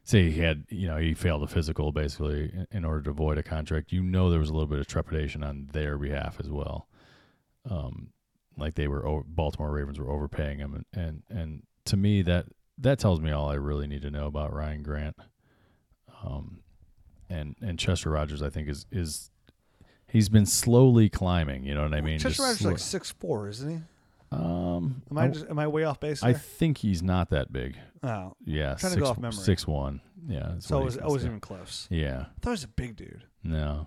Say he had, you know, he failed a physical basically in- order to avoid a contract. You know, there was a little bit of trepidation on their behalf as well. Um, like they were Baltimore Ravens were overpaying him, and, and and to me that that tells me all I really need to know about Ryan Grant. Um, and and Chester Rogers, I think is is he's been slowly climbing. You know what I mean? Chester Just slo- like six four, isn't he? um, Am I just, am I way off base? I there? think he's not that big. oh, Yeah, Trying to go off memory. six one. Yeah, that's so what I was, I wasn't even close. Yeah, I thought he was a big dude. no.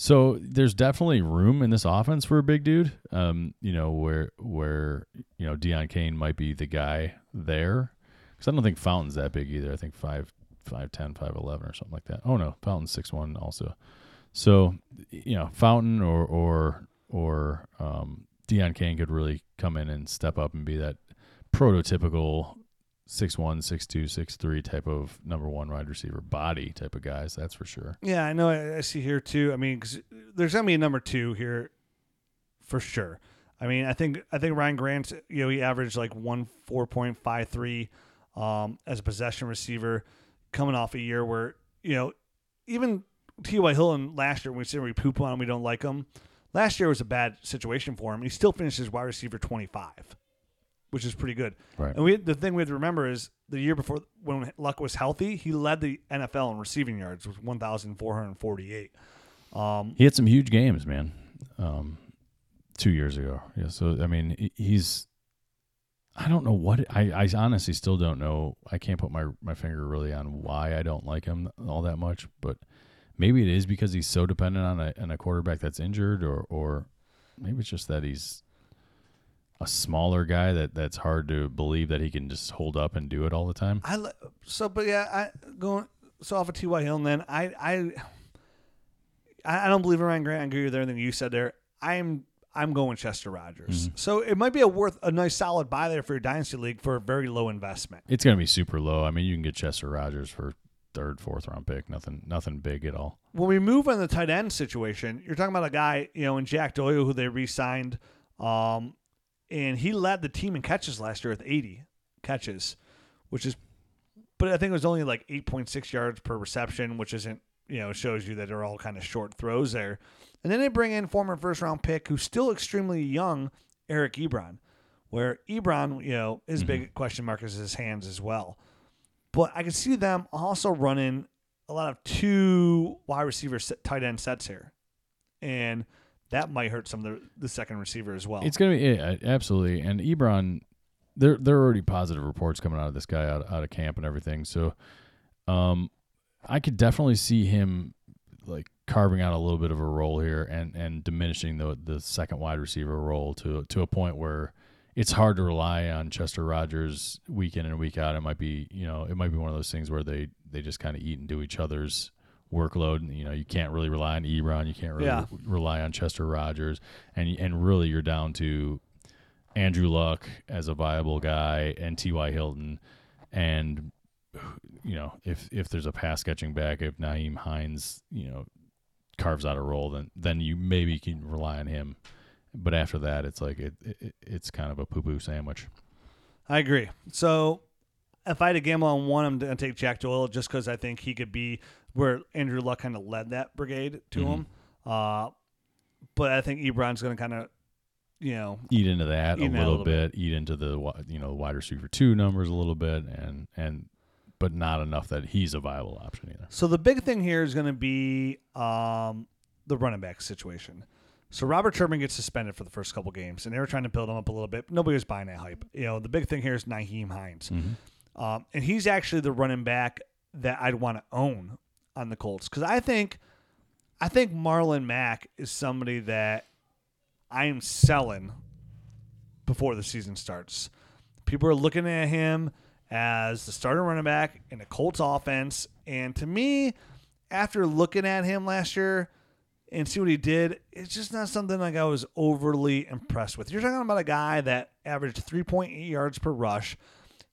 So there's definitely room in this offense for a big dude. Um, you know where where you know Deon Cain might be the guy there, because I don't think Fountain's that big either. I think five five ten, five eleven or something like that. Oh no, Fountain's six one also. So you know Fountain or or or um, Deon Cain could really come in and step up and be that prototypical six one, six two, six three type of number one wide receiver body type of guys. That's for sure. Yeah, I know. I, see here too. I mean, there's gonna be a number two here for sure. I mean, I think I think Ryan Grant, you know, he averaged like one four point five three um, as a possession receiver, coming off a year where you know even T.Y. Hilton last year, when we say we poop on him, we don't like him. Last year was a bad situation for him. He still finished finishes wide receiver 25, which is pretty good. Right. And we the thing we have to remember is the year before when Luck was healthy, he led the NFL in receiving yards with 1,448. Um, He had some huge games, man. Um, two years ago. Yeah. So I mean, he's. I don't know what I. I honestly still don't know. I can't put my my finger really on why I don't like him all that much. But maybe it is because he's so dependent on a on a quarterback that's injured, or or maybe it's just that he's a smaller guy that that's hard to believe that he can just hold up and do it all the time. I li- so, but yeah, I going so off of T.Y. Hilton. Then I I I don't believe in Ryan Grant. I agree with everything you said there. I'm I'm going Chester Rogers. Mm-hmm. So it might be a worth a nice solid buy there for your dynasty league for a very low investment. It's gonna be super low. I mean, you can get Chester Rogers for third, fourth round pick. Nothing, nothing big at all. when we move on the tight end situation, you're talking about a guy, you know, in Jack Doyle who they re-signed, um, and he led the team in catches last year with 80 catches, which is, but I think it was only like 8.6 yards per reception, which isn't, you know, shows you that they're all kind of short throws there. And then they bring in former first round pick who's still extremely young, Eric Ebron, where Ebron, you know, his big question mark is his hands as well. But I can see them also running a lot of two wide receiver set, tight end sets here, and that might hurt some of the, the second receiver as well. It's gonna be yeah, absolutely. And Ebron, there there are already positive reports coming out of this guy out, out of camp and everything. So, um, I could definitely see him like carving out a little bit of a role here and and diminishing the the second wide receiver role to to a point where it's hard to rely on Chester Rogers week in and week out. It might be you know it might be one of those things where they they just kind of eat and do each other's workload. And, You know, you can't really rely on Ebron. You can't really Yeah. re- rely on Chester Rogers, and and really you're down to Andrew Luck as a viable guy and T.Y. Hilton, and you know if if there's a pass catching back, if Nyheim Hines you know carves out a role, then then you maybe can rely on him. But after that, it's like it, it it's kind of a poo poo sandwich. I agree. So if I had to gamble on one, I'm going to take Jack Doyle just because I think he could be where Andrew Luck kind of led that brigade to him. Uh, but I think Ebron's going to kind of, you know, eat into that Eat a little, little bit, eat into the you know wide receiver two numbers a little bit, and and but not enough that he's a viable option either. So the big thing here is going to be um, the running back situation. So Robert Turbin gets suspended for the first couple games, and they were trying to build him up a little bit. Nobody was buying that hype. You know, the big thing here is Nyheim Hines, um, and he's actually the running back that I'd want to own on the Colts because I think, I think Marlon Mack is somebody that I am selling before the season starts. People are looking at him as the starting running back in the Colts offense. And to me, after looking at him last year and see what he did, it's just not something like I was overly impressed with. You're talking about a guy that averaged 3.8 yards per rush.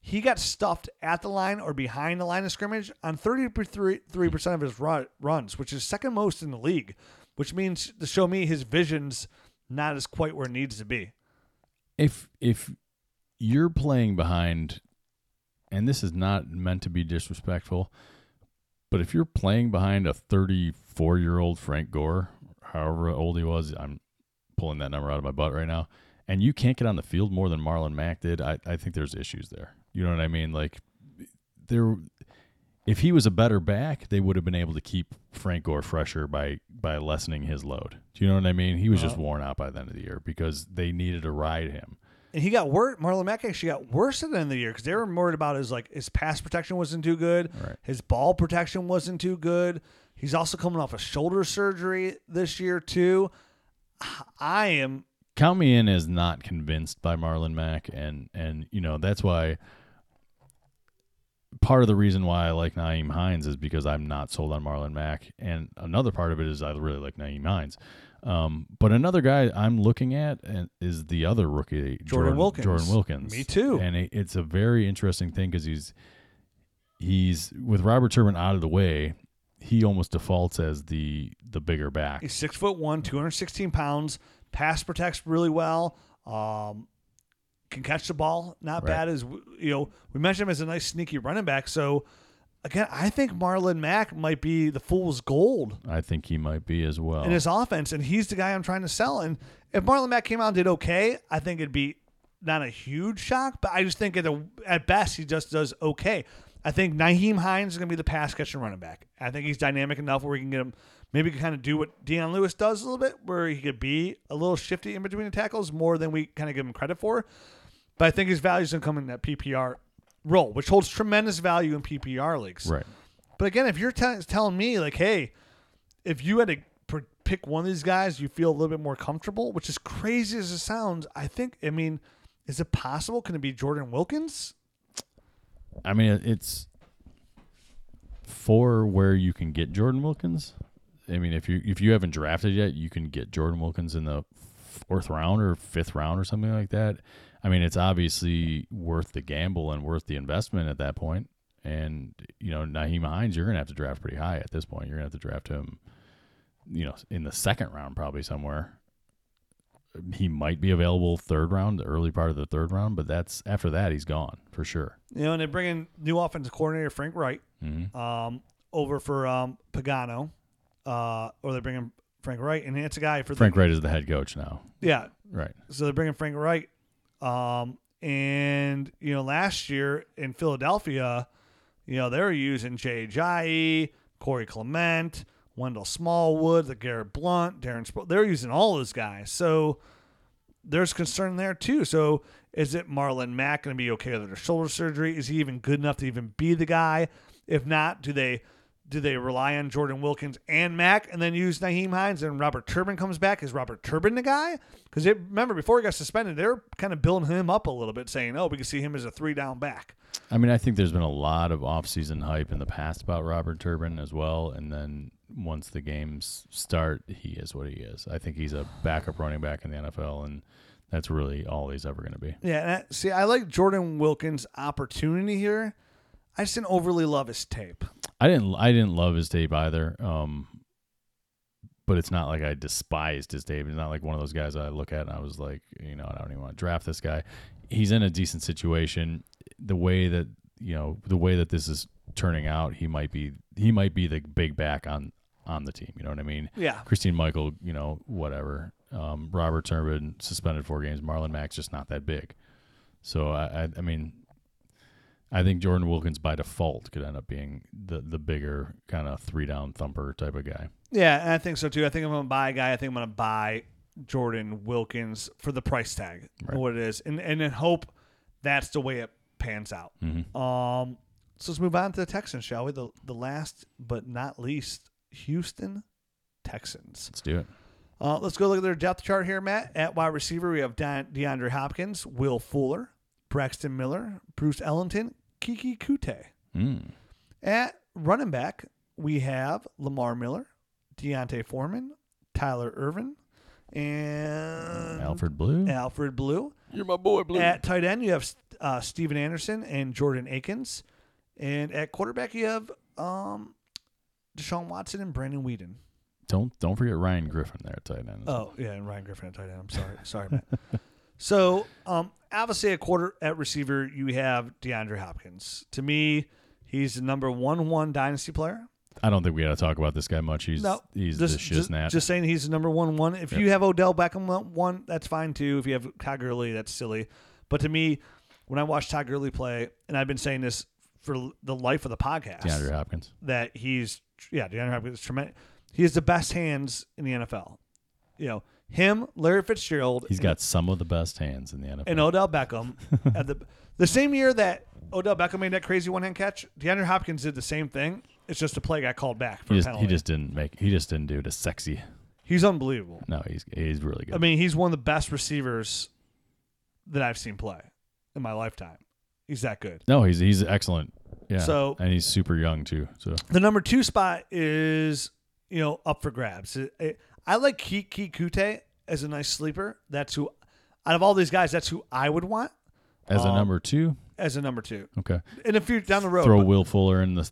He got stuffed at the line or behind the line of scrimmage on 33% of his ru- runs, which is second most in the league, which means to show me his vision's not as quite where it needs to be. if if you're playing behind and this is not meant to be disrespectful but if you're playing behind a 34 year old frank gore however old he was i'm pulling that number out of my butt right now and you can't get on the field more than marlon mack did i, I think there's issues there. You know what i mean? Like there if he was a better back they would have been able to keep frank gore fresher by by lessening his load. Do you know what i mean? He was just uh-huh. worn out by the end of the year because they needed to ride him And he got worse. Marlon Mack actually got worse at the end of the year because they were worried about his like his pass protection wasn't too good, Right. his ball protection wasn't too good. He's also coming off a shoulder surgery this year too. I am count me in as not convinced by Marlon Mack, and and you know that's why part of the reason why I like Nyheim Hines is because I'm not sold on Marlon Mack, and another part of it is I really like Nyheim Hines. Um, but another guy I'm looking at is the other rookie, Jordan Wilkins. Jordan Wilkins. Me too. And it, it's a very interesting thing because he's he's with Robert Turbin out of the way, he almost defaults as the the bigger back. he's six foot one, two hundred sixteen pounds. Pass protects really well. Um, can catch the ball, not Right. bad as you know. We mentioned him as a nice sneaky running back. So again, I think Marlon Mack might be the fool's gold I think he might be as well. in his offense, and he's the guy I'm trying to sell. And if Marlon Mack came out and did okay, I think it'd be not a huge shock, but I just think at, a, at best he just does okay. I think Nyheim Hines is going to be the pass catching running back. I think he's dynamic enough where we can get him, maybe kind of do what Dion Lewis does a little bit, where he could be a little shifty in between the tackles more than we kind of give him credit for. But I think his value is going to come in that PPR role, which holds tremendous value in PPR leagues. right. But again, if you're tell telling me like, hey, if you had to pr- pick one of these guys, you feel a little bit more comfortable, which is crazy as it sounds. I think. I mean, is it possible? Can it be Jordan Wilkins? I mean, it's for where you can get Jordan Wilkins. I mean, if you if you haven't drafted yet, you can get Jordan Wilkins in the fourth round or fifth round or something like that. I mean, it's obviously worth the gamble and worth the investment at that point. And you know, Nyheim Hines, you're gonna have to draft pretty high at this point. You're gonna have to draft him, you know, in the second round probably somewhere. He might be available third round, the early part of the third round, but that's after that he's gone for sure. You know, and they bring in new offensive coordinator Frank Reich hmm um, over for um, Pagano, uh, or they bring in Frank Reich, and it's a guy for the, Frank Reich is the head coach now. Yeah, Right. so they're bringing Frank Reich. Um, and you know, last year in Philadelphia, you know, they were using Jay Ajayi, Corey Clement, Wendell Smallwood, LeGarrette Blount, Darren. They're using all those guys. So there's concern there too. So is it Marlon Mack going to be okay with their shoulder surgery? Is he even good enough to even be the guy? If not, do they do they rely on Jordan Wilkins and Mack and then use Nyheim Hines and Robert Turbin comes back? Is Robert Turbin the guy? Because remember before he got suspended, they're kind of building him up a little bit, saying, "Oh, we can see him as a three down back." I mean, I think there's been a lot of offseason hype in the past about Robert Turbin as well. And then once the games start, he is what he is. I think he's a backup running back in the NFL, and that's really all he's ever going to be. Yeah, and I, see, I like Jordan Wilkins' opportunity here. I just didn't overly love his tape. I didn't I didn't love his tape either. Um, but it's not like I despised his tape. It's not like one of those guys I look at and I was like, you know, I don't even want to draft this guy. He's in a decent situation. The way that you know, the way that this is turning out, he might be he might be the big back on on the team. You know what I mean? Yeah, Christine Michael, you know, whatever. Um, Robert Turbin suspended four games. Marlon Mack's just not that big. So I, I, I mean, I think Jordan Wilkins by default could end up being the the bigger kind of three down thumper type of guy. yeah, and I think so too. I think I'm gonna buy a guy. I think I'm gonna buy Jordan Wilkins for the price tag, Right. what it is, and and then hope that's the way it pans out. Mm-hmm. Um, so let's move on to the Texans, shall we? The the last but not least, Houston Texans. Let's do it. Uh, let's go look at their depth chart here, Matt. At wide receiver, we have De- DeAndre Hopkins, Will Fuller, Braxton Miller, Bruce Ellington, Keke Coutee. Mm. At running back, we have Lamar Miller, D'Onta Foreman, Tyler Ervin, and Alfred Blue. Alfred Blue. You're my boy, Blue. At tight end, you have uh, Stephen Anderson and Jordan Akins. And at quarterback, you have um, Deshaun Watson and Brandon Weeden. don't don't forget Ryan Griffin there at tight end. Oh, yeah, and Ryan Griffin at tight end. I'm sorry. Sorry, Matt. so, um, obviously, a quarter at receiver, you have DeAndre Hopkins. To me, he's the number one one dynasty player. I don't think we got to talk about this guy much. He's No, he's just, the just, just saying he's the number one one. If Yep. you have Odell Beckham one, that's fine too. If you have Todd Gurley, that's silly. But to me, when I watch Todd Gurley play, and I've been saying this for the life of the podcast, DeAndre Hopkins. that he's yeah, DeAndre Hopkins is tremendous. He has the best hands in the NFL. You know, him, Larry Fitzgerald, He's and- got some of the best hands in the NFL. and Odell Beckham at the the same year that Odell Beckham made that crazy one hand catch. DeAndre Hopkins did the same thing. It's just a play got called back for he a just penalty. he just didn't make he just didn't do it as sexy. he's unbelievable. No, he's he's really good. I mean, he's one of the best receivers that I've seen play in my lifetime. He's that good. no, he's he's excellent. Yeah. So- and he's super young too. So The number two spot is you know up for grabs. It- it- I like Keke Coutee as a nice sleeper. That's who out of all these guys, that's who I would want as a Um, number two, as a number two. okay. In a few down the road, Throw but- Will Fuller in the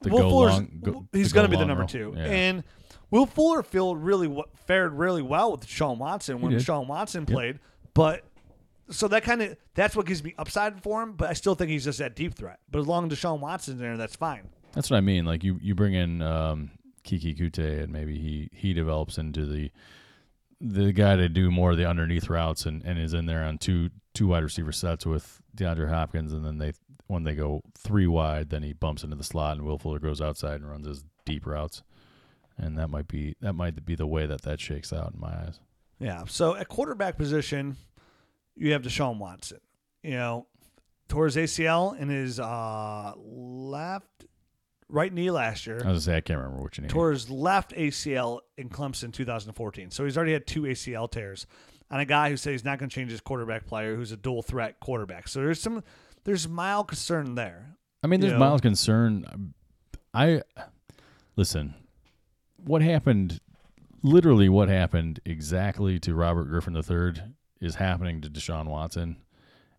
the Will go Fuller's long. Go, he's going to be the number two, and Will Fuller feel really wa- fared really well with Sean Watson when did. Sean Watson played, but so that kind of that's what gives me upside for him. But I still think he's just that deep threat. But as long as Deshaun Watson's there, that's fine. That's what I mean. Like you, you bring in um, Keke Coutee, and maybe he he develops into the the guy to do more of the underneath routes, and, and is in there on two two wide receiver sets with DeAndre Hopkins, and then they when they go three wide, then he bumps into the slot, and Will Fuller goes outside and runs his deep routes, and that might be that might be the way that that shakes out in my eyes. Yeah. So at quarterback position, you have Deshaun Watson. You know, his ACL in his uh, left right knee last year. I was gonna say I can't remember which name. Tore his left ACL in Clemson 2014. So he's already had two ACL tears on a guy who says he's not going to change his quarterback player, who's a dual threat quarterback. So there's some there's mild concern there. I mean, there's you know? mild concern. I listen. What happened? Literally, what happened exactly to Robert Griffin III is happening to Deshaun Watson,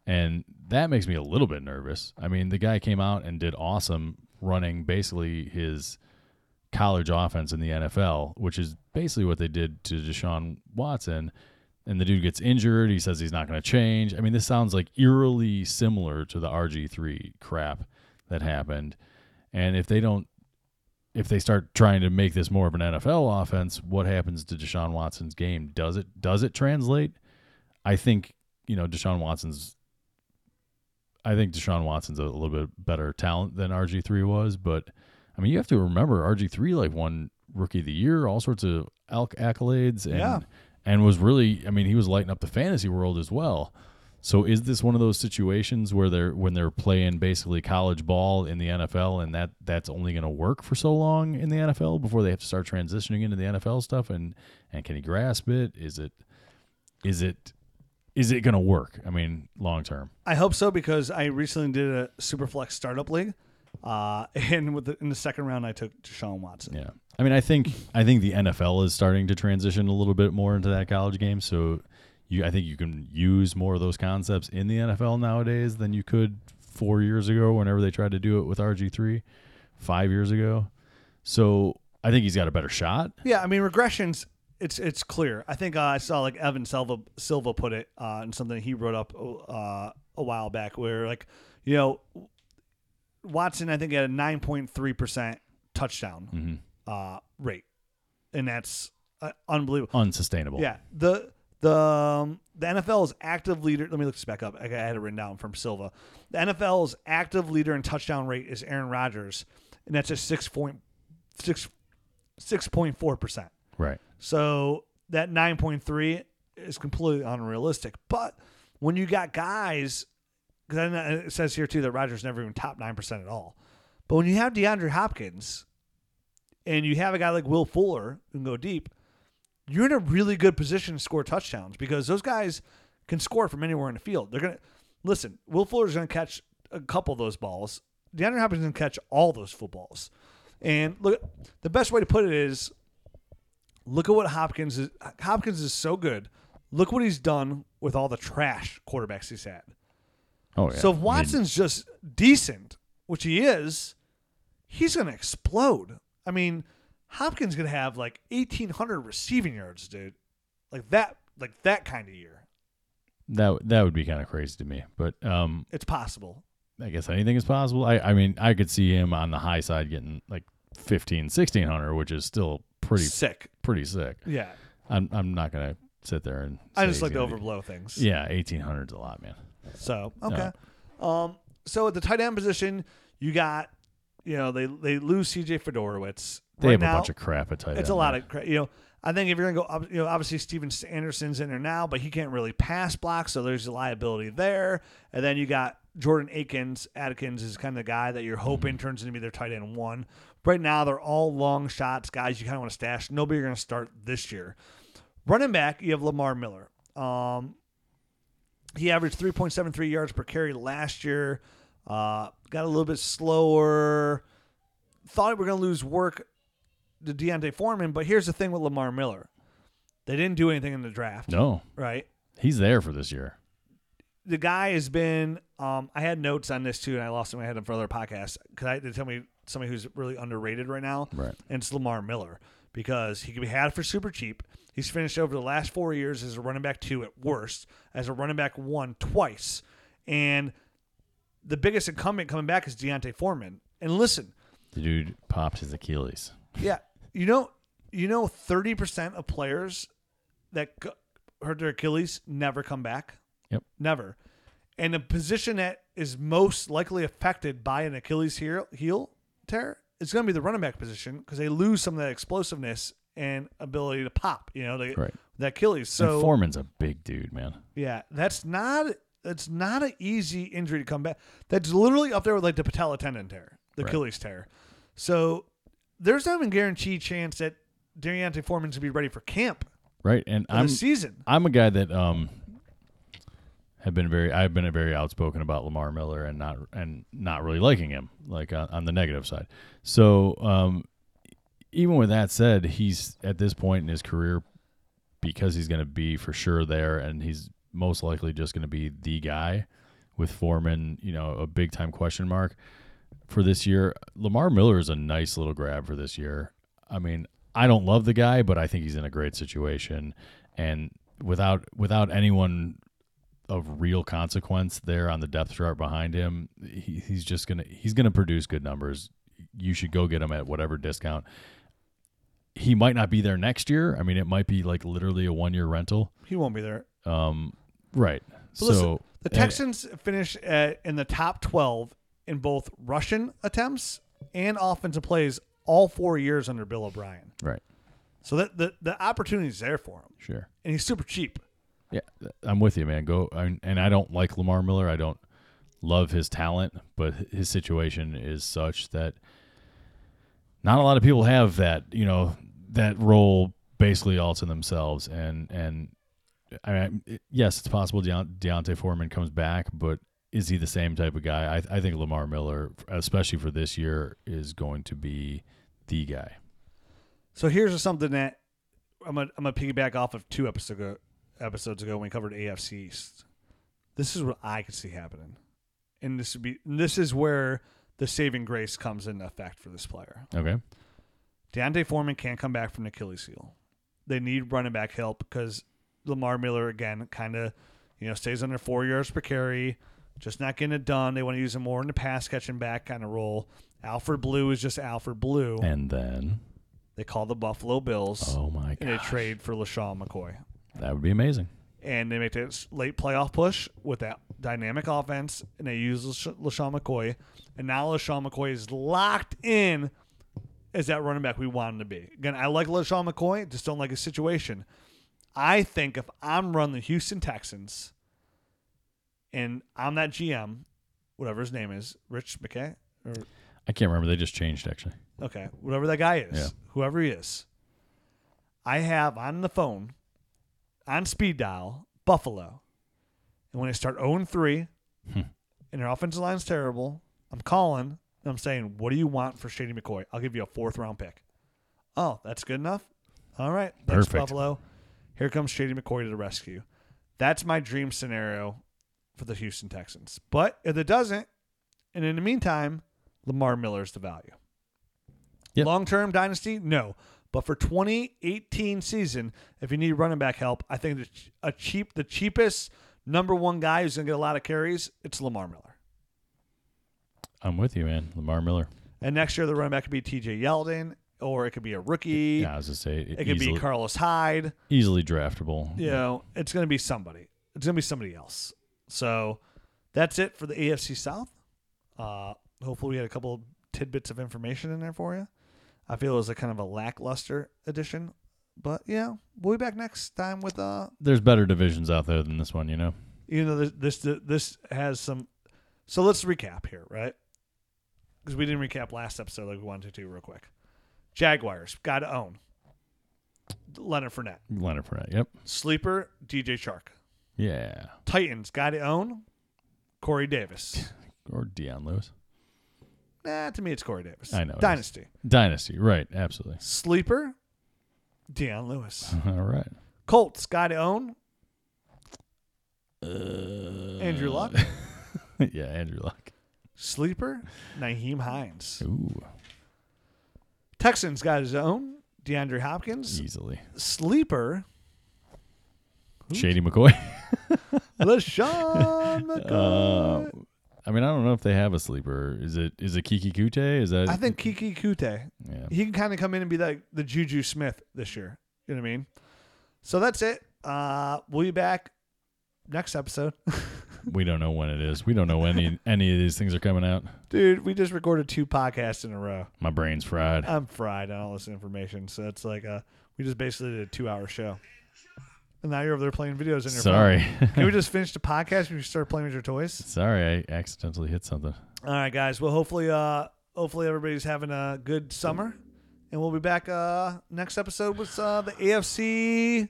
and that makes me a little bit nervous. I mean, the guy came out and did awesome, running basically his college offense in the NFL, which is basically what they did to Deshaun Watson. And the dude gets injured. He says he's not going to change. I mean, this sounds like eerily similar to the RG3 crap that happened. And if they don't, if they start trying to make this more of an NFL offense, what happens to Deshaun Watson's game? Does it does it translate? I think you know Deshaun Watson's. I think Deshaun Watson's a little bit better talent than RG three was, but I mean you have to remember RG three like won Rookie of the Year, all sorts of elk accolades, and Yeah. and was really I mean he was lighting up the fantasy world as well. So is this one of those situations where they're when they're playing basically college ball in the NFL and that that's only going to work for so long in the NFL before they have to start transitioning into the NFL stuff and and can he grasp it? Is it is it is it going to work? I mean, long term. I hope so because I recently did a Superflex startup league, uh, and with the, in the second round I took Deshaun Watson. Yeah. I mean, I think I think the NFL is starting to transition a little bit more into that college game. So you, I think you can use more of those concepts in the NFL nowadays than you could four years ago. Whenever they tried to do it with RG three, five years ago. So I think he's got a better shot. Yeah, I mean regressions. It's it's clear. I think uh, I saw like Evan Silva Silva put it uh, in something he wrote up uh, a while back, where like you know Watson I think had a nine point three percent touchdown uh, rate, and that's uh, unbelievable. Unsustainable. Yeah, the the um, the NFL's active leader. Let me look this back up. I I had it written down from Silva. The NFL's active leader in touchdown rate is Aaron Rodgers, and that's a six point six six point four percent. Right. So that 9.3 is completely unrealistic. But when you got guys, because it says here too that Rodgers never even top 9% at all. But when you have DeAndre Hopkins and you have a guy like Will Fuller who can go deep, you're in a really good position to score touchdowns because those guys can score from anywhere in the field. They're going to listen, Will Fuller's going to catch a couple of those balls. DeAndre Hopkins can catch all those footballs. And look, the best way to put it is look at what Hopkins is. Hopkins is so good. Look what he's done with all the trash quarterbacks he's had. Oh yeah. So if I mean, Watson's just decent, which he is, he's going to explode. I mean, Hopkins going to have like 1800 receiving yards, dude. Like that like that kind of year. that that would be kind of crazy to me, but um, It's possible. I guess anything is possible. I I mean, I could see him on the high side getting like 15, 1600, which is still pretty Sick. pretty sick. Yeah. I'm I'm not gonna sit there and. I just like to overblow things. Yeah, eighteen hundred's a lot, man. So okay. Um. So at the tight end position, you got, you know, they they lose C.J. Fedorowicz. They Right have now, a bunch of crap at tight end. It's a lot man. of crap. you know. I think if you're gonna go, you know, obviously Stephen Anderson's in there now, but he can't really pass block, so there's a liability there. And then you got Jordan Akins. Adkins is kind of the guy that you're hoping Mm-hmm. turns into be their tight end one. Right now, they're all long shots, guys. You kind of want to stash. Nobody you're gonna start this year. Running back, you have Lamar Miller. Um, he averaged 3.73 yards per carry last year. Uh, got a little bit slower. Thought we were going to lose work to D'Onta Foreman, but here's the thing with Lamar Miller. They didn't do anything in the draft, No, right? he's there for this year. The guy has been. Um, I had notes on this too, and I lost them. I had them for other podcasts because to tell me somebody who's really underrated right now, Right. and it's Lamar Miller because he can be had for super cheap. He's finished over the last four years as a running back two at worst, as a running back one twice. And the biggest incumbent coming back is D'Onta Foreman. And listen, The dude popped his Achilles. yeah, you know, you know, thirty percent of players that hurt their Achilles never come back. Yep. Never. And the position that is most likely affected by an Achilles heel, heel tear is going to be the running back position because they lose some of that explosiveness and ability to pop. You know, the, Right. the Achilles. So So Foreman's a big dude, man. yeah, that's not that's not an easy injury to come back. That's literally up there with like the patella tendon tear, the Right. Achilles tear. So there's not even guaranteed chance that D'Onta Foreman's gonna be ready for camp Right. And I'm season. I'm a guy that um have been very I've been very outspoken about Lamar Miller and not and not really liking him like on, on the negative side. So um even with that said, he's at this point in his career because he's going to be for sure there and he's most likely just going to be the guy with Foreman, you know, a big time question mark for this year. Lamar Miller is a nice little grab for this year. I mean, I don't love the guy, but I think he's in a great situation and without without anyone of real consequence there on the depth chart behind him, he, he's just gonna he's gonna produce good numbers. You should go get him at whatever discount. He might not be there next year. I mean, it might be like literally a one year rental. He won't be there. Um, right. But so listen, the and- Texans finish at, in the top 12 in both rushing attempts and offensive plays all four years under Bill O'Brien. right, So that the, the opportunity is there for him, sure. and he's super cheap. Yeah, I'm with you, man. Go and I don't like Lamar Miller. I don't love his talent, but his situation is such that not a lot of people have that. You know, that role basically all to themselves. And and I mean, yes, it's possible Deont- D'Onta Foreman comes back, but is he the same type of guy? I, I think Lamar Miller, especially for this year, is going to be the guy. So here's something that I'm gonna, I'm gonna piggyback off of two episodes ago, episodes ago when we covered AFC East. This is what I could see happening, and this would be this is where the saving grace comes into effect for this player. Okay. D'Onta Foreman can't come back from an Achilles heel. They need running back help because Lamar Miller again kind of you know stays under four yards per carry, just not getting it done. They want to use him more in the pass catching back kind of role. Alfred Blue is just Alfred Blue. And then, They call the Buffalo Bills oh my and they trade for LeSean McCoy. That would be amazing. And they make this late playoff push with that dynamic offense, and they use Lash- LeSean McCoy. And now LeSean McCoy is locked in as that running back we want him to be. Again, I like LeSean McCoy, just don't like his situation. I think if I'm running the Houston Texans and I'm that GM, whatever his name is, Rich McKay, or I can't remember. They just changed actually. Okay, whatever that guy is, Yeah. whoever he is, I have on the phone, on speed dial, Buffalo. And when they start 0 3 Hmm. and their offensive line's terrible, I'm calling and I'm saying, What do you want for Shady McCoy? I'll give you a fourth round pick. Oh, that's good enough? All right. Thanks, Perfect. Buffalo. Here comes Shady McCoy to the rescue. That's my dream scenario for the Houston Texans. But if it doesn't, and in the meantime, Lamar Miller's the value. Yep. Long term dynasty, no. But for 2018 season, if you need running back help, I think the a cheap, the cheapest number one guy who's gonna get a lot of carries, it's Lamar Miller. I'm with you, man. Lamar Miller. And next year, the running back could be T.J. Yeldon, or it could be a rookie. Yeah, I was gonna say It could easily, be Carlos Hyde. easily draftable. You know, it's gonna be somebody. It's gonna be somebody else. So that's it for the AFC South. Uh, hopefully, we had a couple tidbits of information in there for you. I feel it was a kind of a lackluster edition, but yeah, we'll be back next time with uh, There's better divisions out there than this one, you know. you know, this this this has some. So let's recap here, right? Because we didn't recap last episode like we wanted to, real quick. Jaguars got to own. Leonard Fournette, Leonard Fournette. Yep. sleeper DJ Chark. Yeah. Titans got to own Corey Davis. Or Dion Lewis. Nah, to me it's Corey Davis. I know. Dynasty Dynasty. Right. Absolutely. sleeper, Dion Lewis. All right. Colts got to own Uh, Andrew Luck. yeah, Andrew Luck. Sleeper, Nyheim Hines. Ooh. Texans got his own DeAndre Hopkins. easily. Sleeper, Shady McCoy. LeSean McCoy. Uh, I mean, I don't know if they have a sleeper. Is it is it Keke Coutee? Is that I think Keke Coutee. yeah. He can kind of come in and be like the Juju Smith this year. You know what I mean? So that's it. Uh, we'll be back next episode. We don't know when it is. We don't know when any any of these things are coming out. Dude, we just recorded two podcasts in a row. My brain's fried. I'm fried on all this information. So it's like uh we just basically did a two hour show. And now you're over there playing videos in your Sorry. phone. Can we just finish the podcast you start playing with your toys? Sorry, I accidentally hit something. All right, guys. Well, hopefully, uh, hopefully everybody's having a good summer, and we'll be back uh next episode with uh the AFC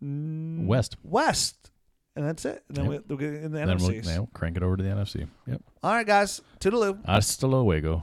West. West, and that's it. And then Yep. we, we'll get in the Then we'll, NFCs. we'll crank it over to the NFC. Yep. All right, guys. Toodaloo. Hasta luego.